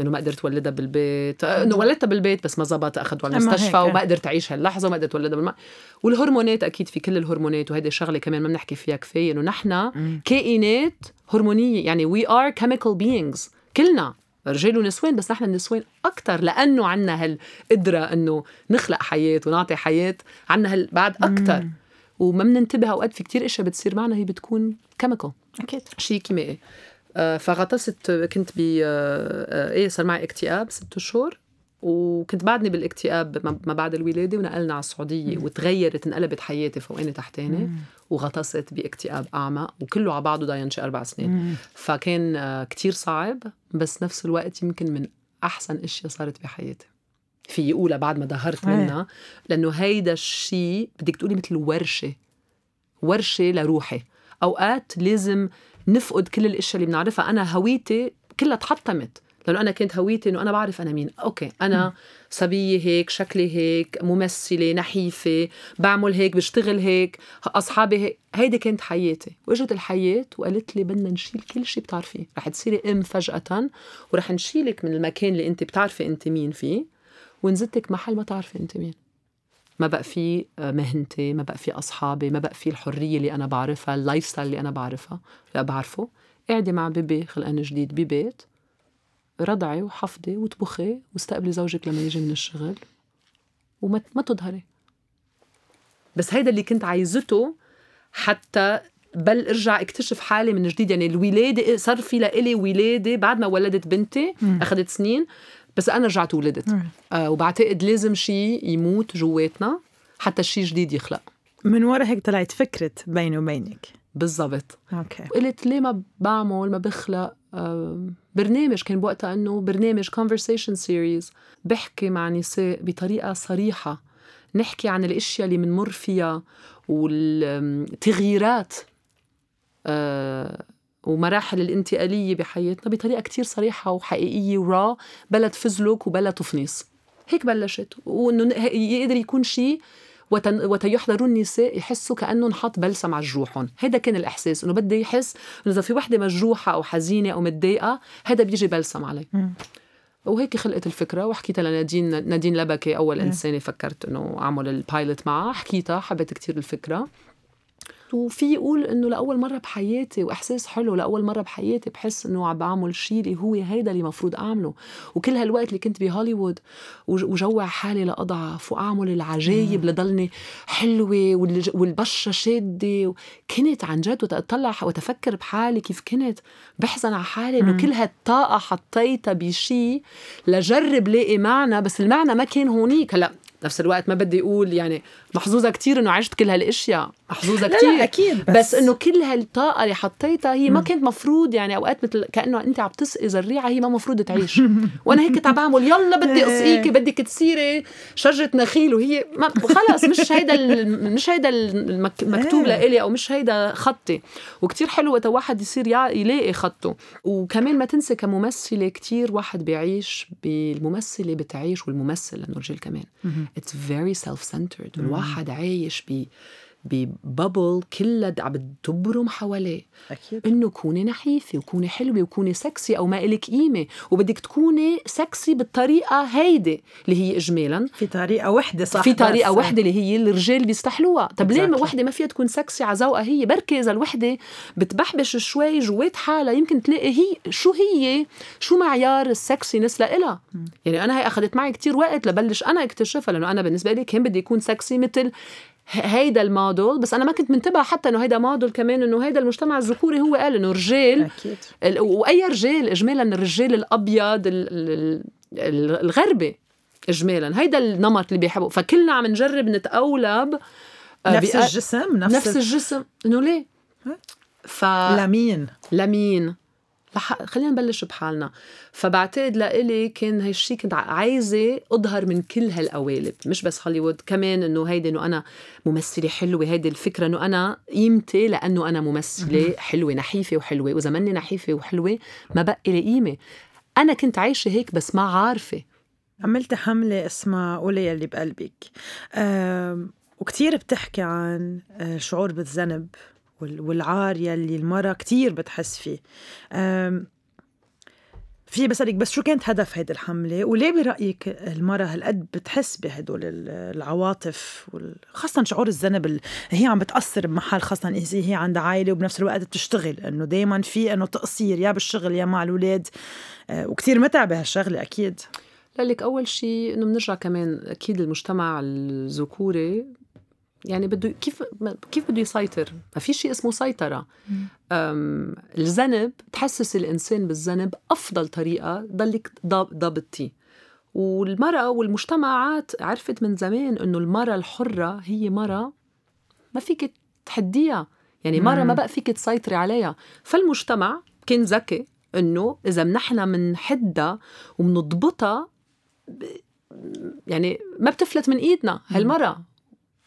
Speaker 4: إنه ما قدرت ولدها بالبيت. آه، إنه ولدتها بالبيت بس ما زبط اخذوا على المستشفى
Speaker 1: هيك.
Speaker 4: وما قدرت أعيش هاللحظة وما قدرت ولدها بالماء. والهرمونات أكيد في كل الهرمونات وهيدي الشغلة كمان ما بنحكي فيها كفاية إنه نحن كائنات هرمونية يعني we are chemical beings. كلنا رجال ونسوان بس نحن النسوان أكثر لأنه عنا هالقدرة إنه نخلق حياة ونعطي حياة عنا هال بعد أكثر وما بننتبه أوقات في كتير إشياء بتصير معنا هي بتكون chemical.
Speaker 1: أكيد.
Speaker 4: شيء كيميائي. آه، فغطست كنت ب آه، آه، إيه صار معي اكتئاب ست أشهر وكنت بعدني بالاكتئاب ما- بعد الولادة ونقلنا على السعودية وتغيرت انقلبت حياتي فوقاني تحتاني وغطست باكتئاب أعمى وكله على بعضه ضاين شي أربع سنين. فكان آه، كتير صعب بس نفس الوقت يمكن من أحسن إشياء صارت بحياتي. في يقولها بعد ما ظهرت
Speaker 1: إيه.
Speaker 4: منها لأنه هيدا الشيء بدك تقولي مثل ورشة. ورشة لروحي. أوقات لازم نفقد كل الأشياء اللي بنعرفها. أنا هويتي كلها تحطمت. لأنه أنا كنت هويتي إنه أنا بعرف أنا مين. okay أنا صبية هيك شكلي هيك ممثلة نحيفة بعمل هيك بشتغل هيك أصحابي هيك. هيدي كانت حياتي. وإجت الحياة وقالت لي بدنا نشيل كل شيء بتعرفيه. رح تصيري أم فجأة ورح نشيلك من المكان اللي أنت بتعرفي أنت مين فيه. ونزتك محل ما تعرفي انت مين. ما بقى في مهنتي ما بقى في أصحابي ما بقى في الحرية اللي أنا بعرفها ال lifestyle اللي أنا بعرفها لا بعرفه. قاعدة مع بيبي خلقان جديد ببيت. رضعي وحفظي وطبخي واستقبلي زوجك لما يجي من الشغل. وما ما تظهري. بس هيدا اللي كنت عايزته حتى بل ارجع اكتشف حالي من جديد. يعني الولادة صار في لإلي ولادة بعد ما ولدت بنتي أخذت سنين. بس أنا رجعت ولدت. آه وبعتقد لازم شيء يموت جواتنا حتى شيء جديد يخلق.
Speaker 1: من ورا هيك طلعت فكرة بيني وبينك.
Speaker 4: بالضبط.
Speaker 1: أوكي.
Speaker 4: قلت ليه ما بعمل ما بخلق؟ آه، برنامج كان بوقتها إنه برنامج conversation series بحكي مع نساء بطريقة صريحة نحكي عن الأشياء اللي بنمر فيها والتغييرات. آه، ومراحل الانتقالية بحياتنا بطريقة كتير صريحة وحقيقية ورا بلا تفزلك وبلا تفنيص. هيك بلشت. وإنه يقدر يكون شيء وتيحضروا النساء يحسوا كانه انحط بلسم على جروحهم. هيدا كان الإحساس. إنه بدي يحس إنه إذا في وحدة مجروحة أو حزينة أو متضايقة هذا بيجي بلسم علي وهيك خلقت الفكرة. وحكيتها لنادين نادين لبكي أول إنسانة فكرت إنه أعمل البايلوت معها. حكيتها حبيت كتير الفكرة. وفي يقول إنه لأول مرة بحياتي وإحساس حلو لأول مرة بحياتي بحس إنه عم بعمل شيء اللي هو هيدا اللي المفروض أعمله. وكل هالوقت اللي كنت بهوليوود وج- وجوع حالي لاضعف واعمل العجايب لضلني حلوة والبشرة شادة كنت عن جد وتطلع وتفكر بحالي كيف كنت. بحزن على حالي إنه كل هالطاقة حطيتها بشيء لجرب لاقي معنى بس المعنى ما كان هونيك. هلأ نفس الوقت ما بدي أقول يعني محظوظة كتير إنه عشت كل هالأشياء محظوظة
Speaker 1: لا
Speaker 4: كتير.
Speaker 1: لا أكيد
Speaker 4: بس, بس إنه كل هالطاقة اللي حطيتها هي ما كانت مفروض يعني أوقات مثل كأنه أنت عم تسقي زريعة هي ما مفروض تعيش. وأنا هيك كنت عم بعمل يلا بدي أسقيكي بدك تصيري شجرة نخيل وهي ما خلص مش هيدا مش هيدا المك- المكتوب
Speaker 1: إيه.
Speaker 4: لإلي أو مش هيدا خطي. وكتير حلو وقت واحد يصير يلاقي خطه. وكمان ما تنسى كممثلة كتير واحد بيعيش بالممثلة بتعيش والممثل لأنه رجال كمان. it's very self-centered الواحد عايش ب ببابل كلها عم تبرم حواليه.
Speaker 1: أكيد.
Speaker 4: إنه كوني نحيفة وكوني حلوة وكوني سكسي أو ما إلك قيمة. وبدك تكوني سكسي بالطريقة هيدي اللي هي اجمالا.
Speaker 1: في طريقة وحدة صح؟
Speaker 4: في
Speaker 1: طريقة
Speaker 4: وحدة اللي هي الرجال بيستحلوها. طب ليه. وحدة ما فيها تكون سكسي على ذوقها هي؟ بركي إذا الوحدة بتبحبش شوي جوات حالها. يمكن تلاقي هي شو هي شو معيار ال sexiness لإلها. يعني أنا هي أخذت معي كتير وقت لبلش أنا اكتشفها لأنه أنا بالنسبة لي كان بدي يكون سكسي مثل هيدا الموديل بس أنا ما كنت منتبهة حتى إنه هيدا موديل كمان إنه هيدا المجتمع الذكوري هو قال إنه رجال
Speaker 1: أكيد.
Speaker 4: ال- وأي رجال اجمالا الرجال الأبيض ال- ال- ال- الغربي اجمالا هيدا النمط اللي بيحبوا فكلنا عم نجرب نتقولب آه،
Speaker 1: نفس الجسم نفس,
Speaker 4: نفس الجسم. إنه ليه؟ ف
Speaker 1: لمين؟
Speaker 4: لمين؟ لح... خلينا نبلش بحالنا. فبعتقد لإلي كان هالشي كنت عايزة أظهر من كل هالقوالب. مش بس هوليوود كمان إنه هيدي إنه أنا ممثلة حلوة هيدي الفكرة إنه أنا قيمتي لأنه أنا ممثلة حلوة نحيفة وحلوة وإذا مني نحيفة وحلوة ما بقي لي قيمة. أنا كنت عايشة هيك بس ما عارفة.
Speaker 1: عملت حملة اسمها قولي يلي بقلبك. أم، وكتير بتحكي عن آه، الشعور بالذنب. والعار يلي المرأة كتير بتحس فيه. في بسألك بس شو كانت هدف هيدي الحملة؟ وليه برأيك المرأة هالقد بتحس بهدول ال- العواطف خاصة شعور الذنب ال- هي عم بتأثر بمحل خاصة إذا هي عندها عائلة وبنفس الوقت بتشتغل إنه دايما في إنه تقصير يا بالشغل يا مع الأولاد. أه، وكتير متعبة هالشغلة أكيد.
Speaker 4: لك أول شيء إنه بنرجع كمان أكيد المجتمع الذكوري يعني بده كيف كيف بده يسيطر؟ ما في شيء اسمه سيطرة. أم الذنب تحسس الإنسان بالذنب أفضل طريقة ضلك ضاب- ضابطتيه. والمرأة والمجتمعات عرفت من زمان إنه المرأة الحرة هي مرأة ما فيك تحديها. يعني مرة ما بقى فيك تسيطري عليها. فالمجتمع كان ذكي إنه إذا نحن منحدها ومنضبطها ب- يعني ما بتفلت من إيدنا هالمرة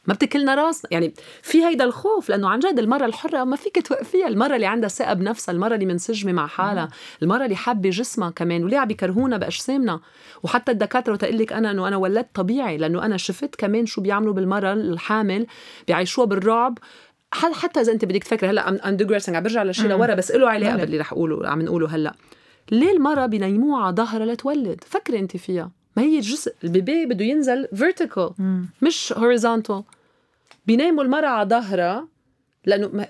Speaker 4: ما بتكلنا راسنا يعني في هيدا الخوف لأنه عن جد المرة الحرة ما فيك توقفيها. المرة اللي عندها ثقة بنفسها المرة اللي منسجمة مع حالها المرة اللي حابة جسمها كمان وليه عم بيكرهونا بأجسامنا؟ وحتى الدكاترة وتقول لك أنا إنه أنا ولدت طبيعي لأنه أنا شفت كمان شو بيعملوا بالمرة الحامل بيعيشوها بالرعب. حتى إذا أنت بدك تفكري هلأ أم عم برجع لشيء لورا بس له علاقة
Speaker 1: لا.
Speaker 4: باللي رح أقوله عم نقوله هلأ. ليه المرة بينيموها على ظهرها لتولد؟ فكري أنت فيها. ما هي الجزء البيبي بده ينزل vertical مش horizontal. بيناموا المرأة على ظهرها لأنه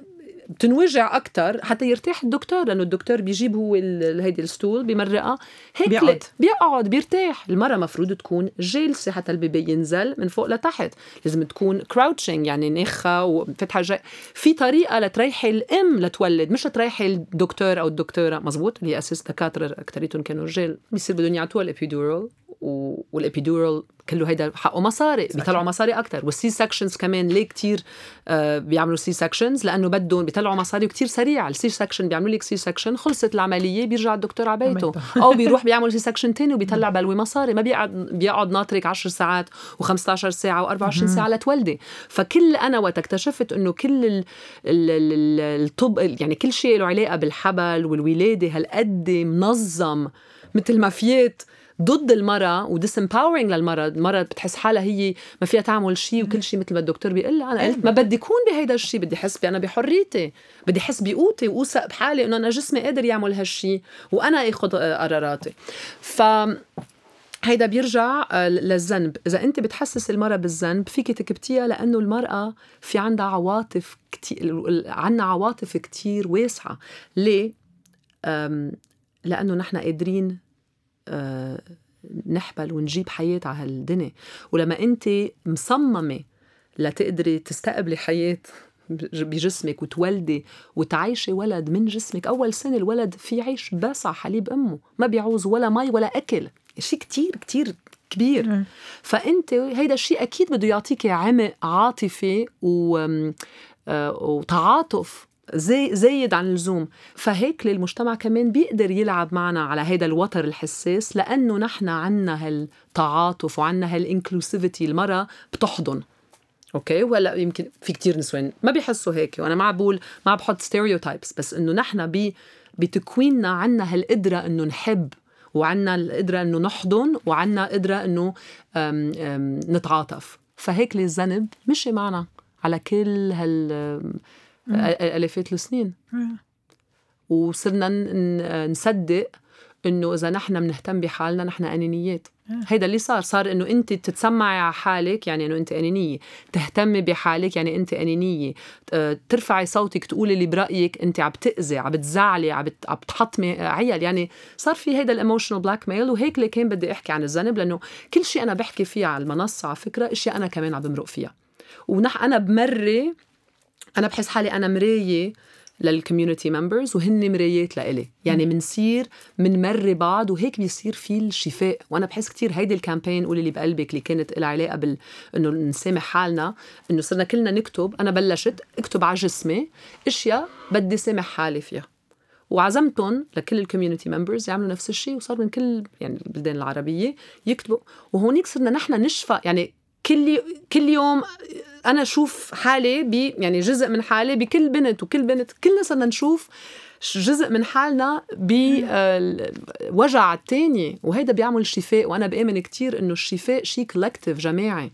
Speaker 4: بتنوجع أكتر حتى يرتاح الدكتور لأنه الدكتور بيجيب هو هيدي ال stool بيمرقها هيك
Speaker 1: بيقعد.
Speaker 4: بيقعد. بيرتاح. المرأة مفروض تكون جالسة حتى البيبي ينزل من فوق لتحت. لازم تكون crouching يعني ناخة وفاتحة هيك. في طريقة لتريحي الأم لتولد مش تريحي الدكتور أو الدكتورة. مزبوط اللي أساس دكاترة أكتريتهم كانوا رجال بيصير بدهم يعطوها ال epidural و- وال epidural كله هيدا حقه مصاري بيطلعوا مصاري أكثر وال C-sections كمان ليه كتير آه بيعملوا C-sections لأنه بدهم بيطلعوا مصاري وكتير سريع ال C-section بيعملوا لك C-section خلصت العملية بيرجع الدكتور على بيته. أو بيروح بيعمل C-section تاني وبيطلع بلوي مصاري. ما بيقعد بيقعد ناطرك 10 ساعات و15 ساعة و24 ساعة لتولدي. فكل أنا وقت اكتشفت إنه كل ال ال ال الطب يعني كل شيء له علاقة بالحبل والولادة. هالقد منظم مثل ما فيات ضد المرأة وديس امباورينج للمرأة، المرأة بتحس حالها هي ما فيها تعمل شيء وكل شيء مثل ما الدكتور بيقول. لها، أنا قلت ما بدي أكون بهيدا الشيء، بدي أحس أنا بحريتي، بدي أحس بقوتي وأوثق بحالي إنه أنا جسمي قادر يعمل هالشيء وأنا آخذ قراراتي. ف هيدا بيرجع آه، للذنب. إذا أنت بتحسس المرأة بالذنب فيك تكبتيها لأنه المرأة في عندها عواطف كتير عندنا عواطف كتير واسعة. ليه؟ أم، لأنه نحن قادرين آه، نحبل ونجيب حياة على هالدنيا. ولما أنت مصممة لتقدري تستقبلي حياة بجسمك وتولدي وتعيشي ولد من جسمك أول سنة الولد في يعيش بس على حليب أمه ما بيعوز ولا مي ولا أكل. شيء كتير كتير كبير. فأنت هيدا الشيء أكيد بده يعطيكي عمق عاطفي و آه، وتعاطف زي زايد عن اللزوم. فهيك المجتمع كمان بيقدر يلعب معنا على هيدا الوتر الحساس لأنه نحن عنا هالتعاطف وعنا هال inclusivity المرأة بتحضن. أوكي؟ ولا يمكن في كتير نسوان ما بيحسوا هيك وأنا ما بقول ما بحط stereotypes بس إنه نحن بتكويننا عنا هالقدرة إنه نحب وعنا القدرة إنه نحضن وعنا قدرة إنه نتعاطف. فهيك الذنب مشي معنا على كل هال الافات السنين. وصرنا نصدق إنه إذا نحن بنهتم بحالنا نحن أنانيات. هيدا اللي صار صار إنه أنت تتسمعي على حالك يعني إنه أنت أنانية. تهتمي بحالك يعني أنت أنانية. ترفعي صوتك تقولي اللي برأيك أنت عم بتاذي عم بتزعلي عم بت- عم بتحطمي عيال. يعني صار في هيدا ال emotional blackmail وهيك اللي كان بدي أحكي عن الذنب؟ لأنه كل شيء أنا بحكي فيه على المنصة على فكرة إشياء أنا كمان عم بمرق فيها. ونحن أنا بمري أنا بحس حالي أنا مرايه لل community members وهن مرايات لإلي. يعني منصير منمري بعض وهيك بيصير في الشفاء. وأنا بحس كتير هيدي ال campaign قولي اللي بقلبك اللي كانت لها علاقة بال إنه نسامح حالنا إنه صرنا كلنا نكتب. أنا بلشت أكتب على جسمي أشياء بدي سامح حالي فيها. وعزمتهم لكل ال community members يعملوا نفس الشيء وصار من كل يعني البلدان العربية يكتبوا. وهونيك صرنا نحن نشفى. يعني كل كل يوم أنا أشوف حالي ب يعني جزء من حالي بكل بنت وكل بنت كلنا صرنا نشوف جزء من حالنا بوجع التاني وهيدا بيعمل شفاء وأنا بآمن كتير إنه الشفاء شيء collective جماعي.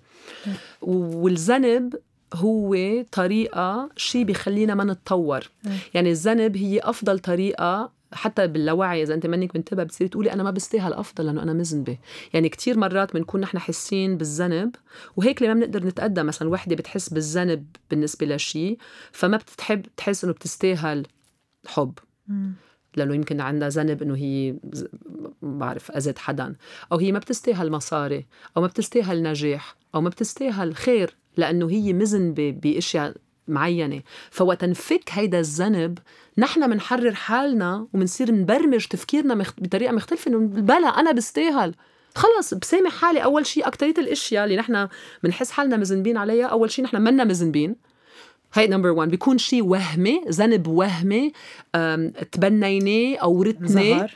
Speaker 4: والذنب هو طريقة شيء بيخلينا ما نتطور. يعني الذنب هي أفضل طريقة حتى باللاوعي إذا أنت منك منتبه بتصيري تقولي أنا ما بستاهل أفضل لأنه أنا مذنبه يعني كتير مرات بنكون نحن حاسين بالذنب وهيك لما بنقدر نتقدم مثلا وحدة بتحس بالذنب بالنسبة لشيء فما بتحب تحس إنه بتستاهل حب. لأنه يمكن عندها ذنب إنه هي ما بعرف أذت حدا. أو هي ما بتستاهل مصاري أو ما بتستاهل نجاح أو ما بتستاهل خير لأنه هي مذنبه بأشياء معينة. فوقت نفك هيدا الذنب نحن منحرر حالنا ومنصير نبرمج تفكيرنا مخ... بطريقة مختلفة إنه بلا أنا بستاهل. خلص بسامح حالي أول شيء أكترية الأشياء اللي نحن بنحس حالنا مذنبين عليها أول شيء نحن منا مذنبين. هاي نمبر 1 بيكون شيء وهمي ذنب وهمي تبنيناه
Speaker 1: أو
Speaker 4: ع-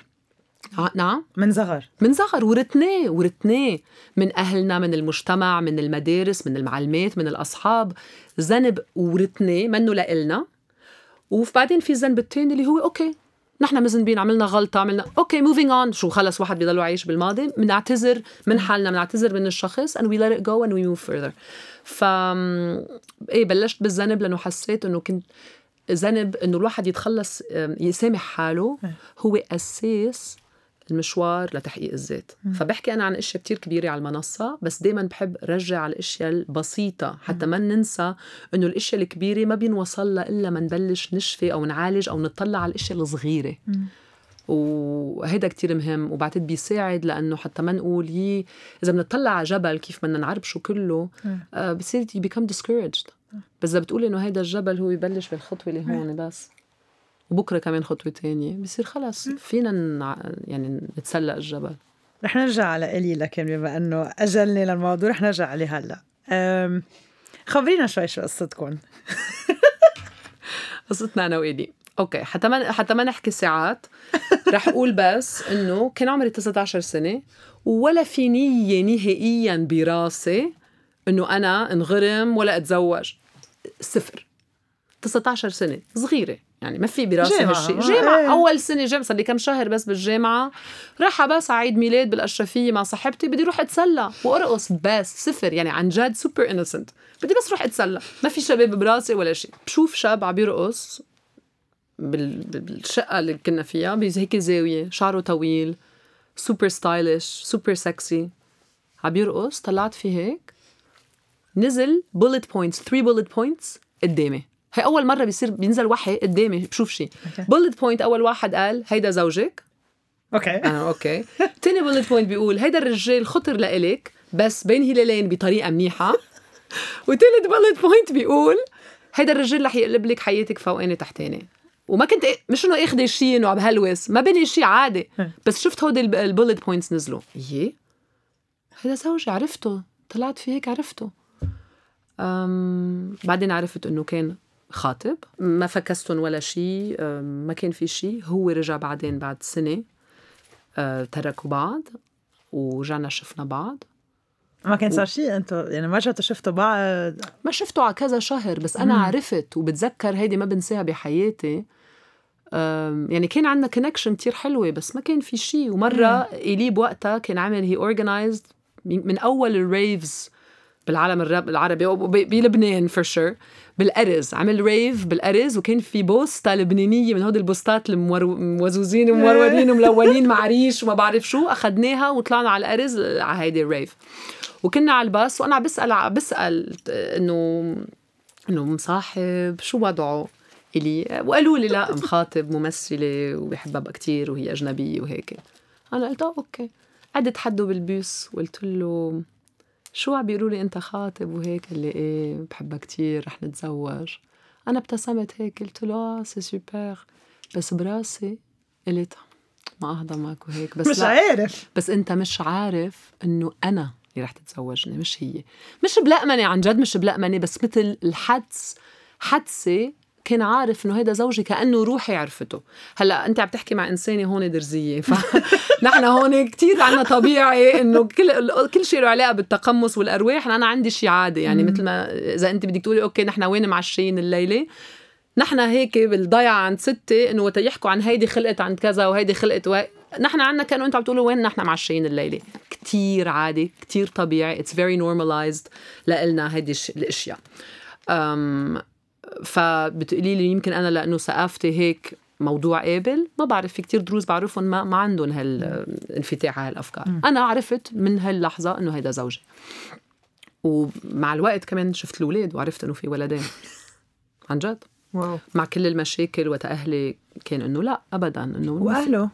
Speaker 4: نعم.
Speaker 1: من زغر
Speaker 4: من صغر ورثناه ورثناه من أهلنا من المجتمع من المدارس من المعلمات من الأصحاب. ذنب ورثناه منه لإلنا. وبعدين في الذنب الثاني اللي هو أوكي نحن مذنبين عملنا غلطة عملنا أوكي moving on شو خلص واحد بيضلوا عايش بالماضي. بنعتذر من حالنا بنعتذر من الشخص and we let it go and we move further. ف إيه بلشت بالذنب لأنه حسيت إنه كنت ذنب إنه الواحد يتخلص يسامح حاله. هو أساس المشوار لتحقيق الذات. فبحكي أنا عن أشياء كتير كبيرة على المنصة بس دائما بحب رجع على الأشياء البسيطة حتى ما ننسى إنه الأشياء الكبيرة ما بينوصل لها إلا ما نبلش نشفي أو نعالج أو نطلع على الأشياء الصغيرة. وهيدا كتير مهم وبعتقد بيساعد لأنه حتى ما نقول هي إذا بنطلع على جبل كيف بدنا نعربشه كله آه بصير become discouraged. بس إذا بتقولي إنه هيدا الجبل هو يبلش بالخطوة اللي هون بس. وبكرة كمان خطوة تانية. بصير خلص فينا. يعني نتسلق الجبل.
Speaker 1: رح نرجع على إلي لكن بما إنه أجلني للموضوع رح نرجع عليه هلأ. خبرينا شوي شو قصتكم.
Speaker 4: قصتنا أنا وإلي. أوكي حتى ما حتى ما نحكي ساعات رح أقول بس إنه كان عمري 19 سنة ولا في نية نهائيا براسي إنه أنا انغرم ولا أتزوج. صفر. 19 سنة صغيرة. يعني ما في براسي. هالشيء جامعة
Speaker 1: إيه.
Speaker 4: أول سنة جامعة صار لي كم شهر بس بالجامعة. رايحة بس عيد ميلاد بالأشرفية مع صاحبتي بدي أروح أتسلى. وأرقص بس صفر يعني عن جد سوبر إنوسنت بدي بس أروح أتسلى. ما في شباب براسي ولا شيء. بشوف شاب عم يرقص بال- بال- بالشقة اللي كنا فيها بهيك زاوية شعره طويل super stylish super sexy عم يرقص طلعت فيه هيك. نزل bullet points 3 bullet points قدامي. هي أول مرة بيصير بينزل وحي قدامي بشوف شيء. bullet point أول واحد قال هيدا زوجك.
Speaker 1: أوكي.
Speaker 4: آه أوكي. تاني bullet point بيقول هيدا الرجال خطر لإلك بس بين هلالين بطريقة منيحة. وتالت bullet point بيقول هيدا الرجال رح يقلب لك حياتك فوقاني تحتاني وما كنت إيه- مش إنه اخذ شيء إنه عم هلوس ما بني شيء عادي. بس شفت هودي ال bullet points نزلوا. يي هيدا زوجي عرفته. طلعت في هيك عرفته. أم بعدين عرفت إنه كان خاطب. ما فكستن ولا شيء ما كان في شيء هو رجع بعدين بعد سنة أه، تركوا بعض ورجعنا شفنا بعض.
Speaker 1: ما كان صار شيء أنتوا يعني ما رجعتوا شفتوا بعض؟
Speaker 4: ما شفته على كذا شهر بس أنا
Speaker 1: مم.
Speaker 4: عرفت وبتذكر هيدي ما بنساها بحياتي. يعني كان عندنا connection كتير حلوة بس ما كان في شيء ومرة إلي بوقتها كان عامل هي organized من أول ال raves بالعالم العربي أو ب- بلبنان for sure بالأرز عمل rave بالأرز وكان في بوستا لبنانية من هودي البوستات المزوزقين ومزورقين وملونين مع ريش وما بعرف شو اخذناها وطلعنا على الأرز على هيدي ال rave وكنا على الباص وأنا عم بسأل بسأل إنه إنه مصاحب شو وضعه؟ إلي وقالوا لي لا لا خاطب ممثلة وبحبها كتير وهي أجنبية وهيك. أنا قلت آه أوكي. قعدت حده بالبوس وقلت له شو عم بيقولوا لي انت خاطب وهيك؟ قال لي إيه بحبها كتير رح نتزوج. أنا ابتسمت هيك قلت له آه c'est super بس براسي قلت ما أهضمك وهيك. بس
Speaker 1: مش
Speaker 4: لا
Speaker 1: عارف.
Speaker 4: بس أنت مش عارف إنه أنا اللي رح تتزوجني مش هي. مش بلقمنه عن جد مش بلقمنه بس مثل الحدس حدسه كان عارف إنه هيدا زوجي كأنه روحي عرفته. هلأ أنت عم تحكي مع إنسانة هون درزية فنحن هون كتير عنا طبيعي إنه كل كل شيء له علاقة بالتقمص والأرواح. أنا عندي شيء عادي يعني مثل ما إذا أنت بدك تقولي أوكي نحن وين معشيين الليلة؟ نحن هيك بالضيعة عند ستة إنه وقت يحكوا عن هيدي خلقت عند كذا وهيدي خلقت و... نحن عنا كانوا أنتم عم تقولوا وين نحن معشيين الليلة. كتير عادي كتير طبيعي it's very normalized لنا هيدي الأشياء. فبتقولي لي يمكن أنا لأنه ثقافتي هيك موضوع قابل ما بعرف في كتير دروز بعرفهم ما, ما عندهم هالانفتاح على هالأفكار. أنا عرفت من هاللحظة إنه هيدا زوجي. ومع الوقت كمان شفت الأولاد وعرفت إنه في ولدين. عن جد.
Speaker 1: واو.
Speaker 4: مع كل المشاكل وقت أهلي كان إنه لا ابدا إنه
Speaker 1: وأهله؟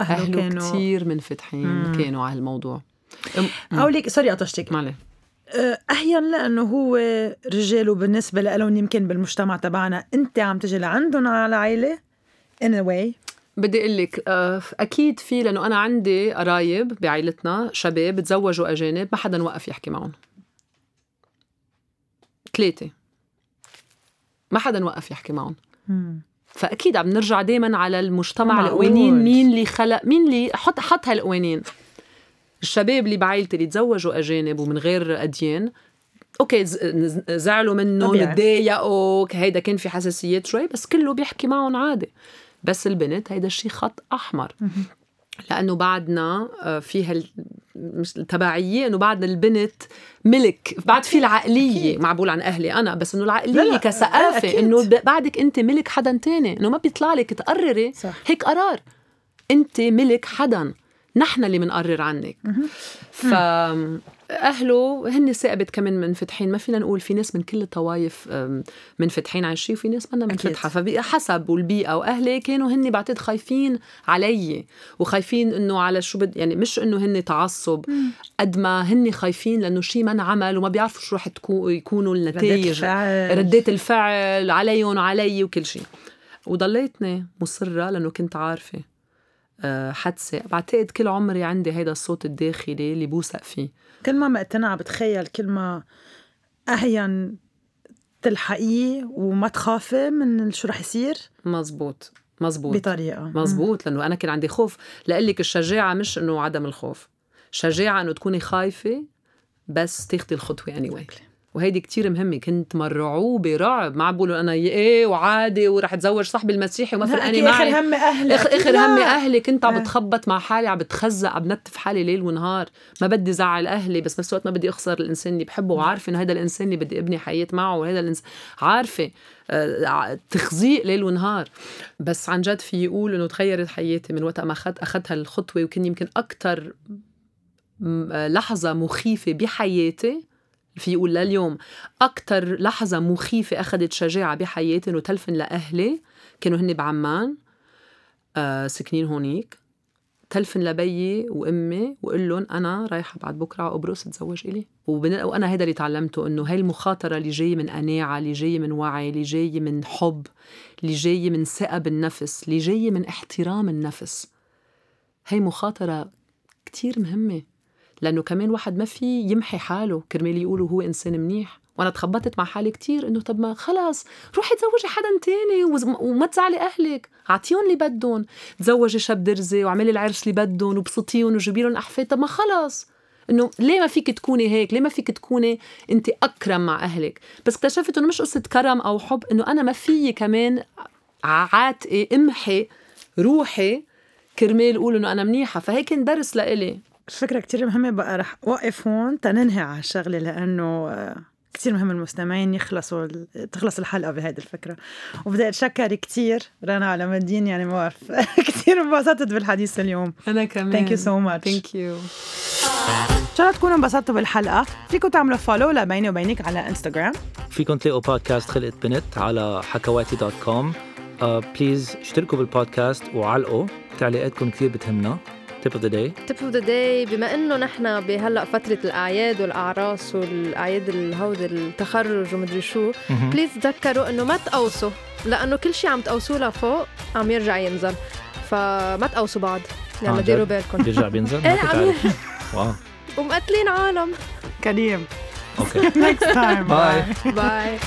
Speaker 1: أهله,
Speaker 4: أهله
Speaker 1: كانوا
Speaker 4: كثير منفتحين. كانوا على هالموضوع.
Speaker 1: أو ليك سوري قطشتك.
Speaker 4: معلش
Speaker 1: أحيانا لأنه هو رجال وبالنسبه لهم يمكن بالمجتمع تبعنا أنت عم تجي لعندهم على عائله in a way
Speaker 4: بدي أقول لك آه، أكيد في لأنه أنا عندي قرايب بعائلتنا شباب تزوجوا أجانب ما حدا وقف يحكي معهم. ثلاثة. ما حدا وقف يحكي معهم. فأكيد عم نرجع دائما على المجتمع. القوانين مين اللي خلق مين اللي حط حط هالقوانين. الشباب اللي بعائلتي اللي تزوجوا أجانب ومن غير أديان أوكي زعلوا منه. تضايقوا هيدا كان في حساسيات شوي بس كله بيحكي معهم عادي بس البنت هيدا الشيء خط أحمر لأنه بعدنا آه، في هال مش التبعيه إنه بعدنا البنت ملك بعد في العقلية
Speaker 1: أكيد.
Speaker 4: بقول عن أهلي أنا بس إنه
Speaker 1: لا،
Speaker 4: العقلية
Speaker 1: لا،
Speaker 4: كثقافة
Speaker 1: أكيد.
Speaker 4: إنه بعدك أنت ملك حدا تاني إنه ما بيطلع لك تقرري
Speaker 1: صح.
Speaker 4: هيك قرار أنت ملك حدا نحن اللي بنقرر عنك. ف أهله هن ثاقبت كمان منفتحين ما فينا نقول في ناس من كل الطوائف منفتحين على شيء وفي ناس منا منفتحه فحسب والبيئة وأهلي كانوا هن بعتقد خايفين علي وخايفين إنه على شو بد يعني مش إنه هن تعصب قد ما هن خايفين لأنه شيء ما انعمل وما بيعرفوا شو رح تكون يكونوا النتائج
Speaker 1: الفعل.
Speaker 4: ردات الفعل عليهم وعلي وكل شيء وضليتني مصرة لأنه كنت عارفة. أه حدسة بعتقد كل عمري عندي هيدا الصوت الداخلي اللي بوثق فيه.
Speaker 1: كل ما مقتنعة بتخيل كل ما أهين تلحقيه وما تخافي من شو رح يصير؟
Speaker 4: مزبوط. مزبوط.
Speaker 1: بطريقة.
Speaker 4: مزبوط. لأنه أنا كان عندي خوف. لقلك الشجاعة مش إنه عدم الخوف. شجاعة إنه تكوني خايفة بس تاخدي الخطوة anyway. وهيدي كتير مهمة. كنت مرعوبة رعب. ما عم بقولوا أنا إيه وعادي ورح أتزوج صاحبي المسيحي وما فرقاني معي
Speaker 1: آخر همي أهلي
Speaker 4: اخر
Speaker 1: أكيد
Speaker 4: اخر
Speaker 1: لا.
Speaker 4: همي أهلي. كنت عم
Speaker 1: إيه.
Speaker 4: بتخبط مع حالي عم بتخزق عم بنتف حالي ليل ونهار. ما بدي زعل أهلي بس نفس الوقت ما بدي أخسر الإنسان اللي بحبه. وعارفة إنه هذا الإنسان اللي بدي أبني حياة معه وهذا الانسان عارفة آه، تخزيق ليل ونهار. بس عن جد في يقول إنه تغيرت حياتي من وقت ما اخذت اخذت هالخطوه وكان يمكن أكثر لحظة مخيفة بحياتي. في يقول لليوم أكتر لحظة مخيفة أخذت شجاعة بحياتي إنه تلفن لأهلي كانوا هن بعمان آه ساكنين هونيك. تلفن لبيي وأمي وقول لهم أنا رايحة بعد بكرة على قبرص أتزوج إلي. وأنا هيدا اللي تعلمته إنه هاي المخاطرة اللي جاية من قناعة اللي جاية من وعي اللي جاية من حب اللي جاية من ثقة بالنفس اللي جاية من احترام النفس. هاي مخاطرة كتير مهمة. لأنه كمان واحد ما في يمحي حاله. كرمال يقولوا هو إنسان منيح. وأنا تخبطت مع حالي كتير إنه طب ما خلص روحي تزوجي حدا تاني وما تزعلي أهلك. أعطيهم اللي بدهم. تزوجي شاب درزي واعملي العرس اللي بدهم وبسطيهم وجيبي لهم احفاد طب ما خلص. إنه ليه ما فيك تكوني هيك؟ ليه ما فيك تكوني أنت أكرم مع أهلك؟ بس اكتشفت إنه مش قصة كرم أو حب إنه أنا ما فيي كمان عاتقي امحي روحي. كرمال أقول إنه أنا منيحة. فهيك درس لإلي.
Speaker 1: فكرة كتير مهمة بقى رح وقف هون تننهي على الشغلة لأنه آه، كتير مهم المستمعين يخلصوا تخلص الحلقة بهذه الفكرة. وبدي أتشكر كتير رنا على مدين يعني ما بعرف كتير انبسطت بالحديث اليوم.
Speaker 4: أنا كمان.
Speaker 1: Thank you so much.
Speaker 4: Thank you
Speaker 1: إن شاء الله تكونوا انبسطتوا بالحلقة. فيكم تعملوا follow لبيني وبينك على انستغرام
Speaker 2: فيكم تلاقوا بودكاست خلقت بنت على حكواتي dot com please اشتركوا بالبودكاست وعلقوا. تعليقاتكم كثير بتهمنا. Tip of the day
Speaker 3: tip of the day بما إنه نحن بهلأ فترة الأعياد والأعراس والأعياد الهود التخرج ومدري شو please تذكروا إنه ما تقوصوا لأنه كل شيء عم تقوصوه لفوق عم يرجع ينزل. فما تقوصوا بعض
Speaker 2: يعني
Speaker 3: ديروا بالكم.
Speaker 2: بيرجع بينزل؟ إيه
Speaker 3: عم
Speaker 2: واو.
Speaker 3: ومقتلين عالم.
Speaker 1: كريم.
Speaker 2: أوكي.
Speaker 1: نكست تايم
Speaker 2: باي
Speaker 3: باي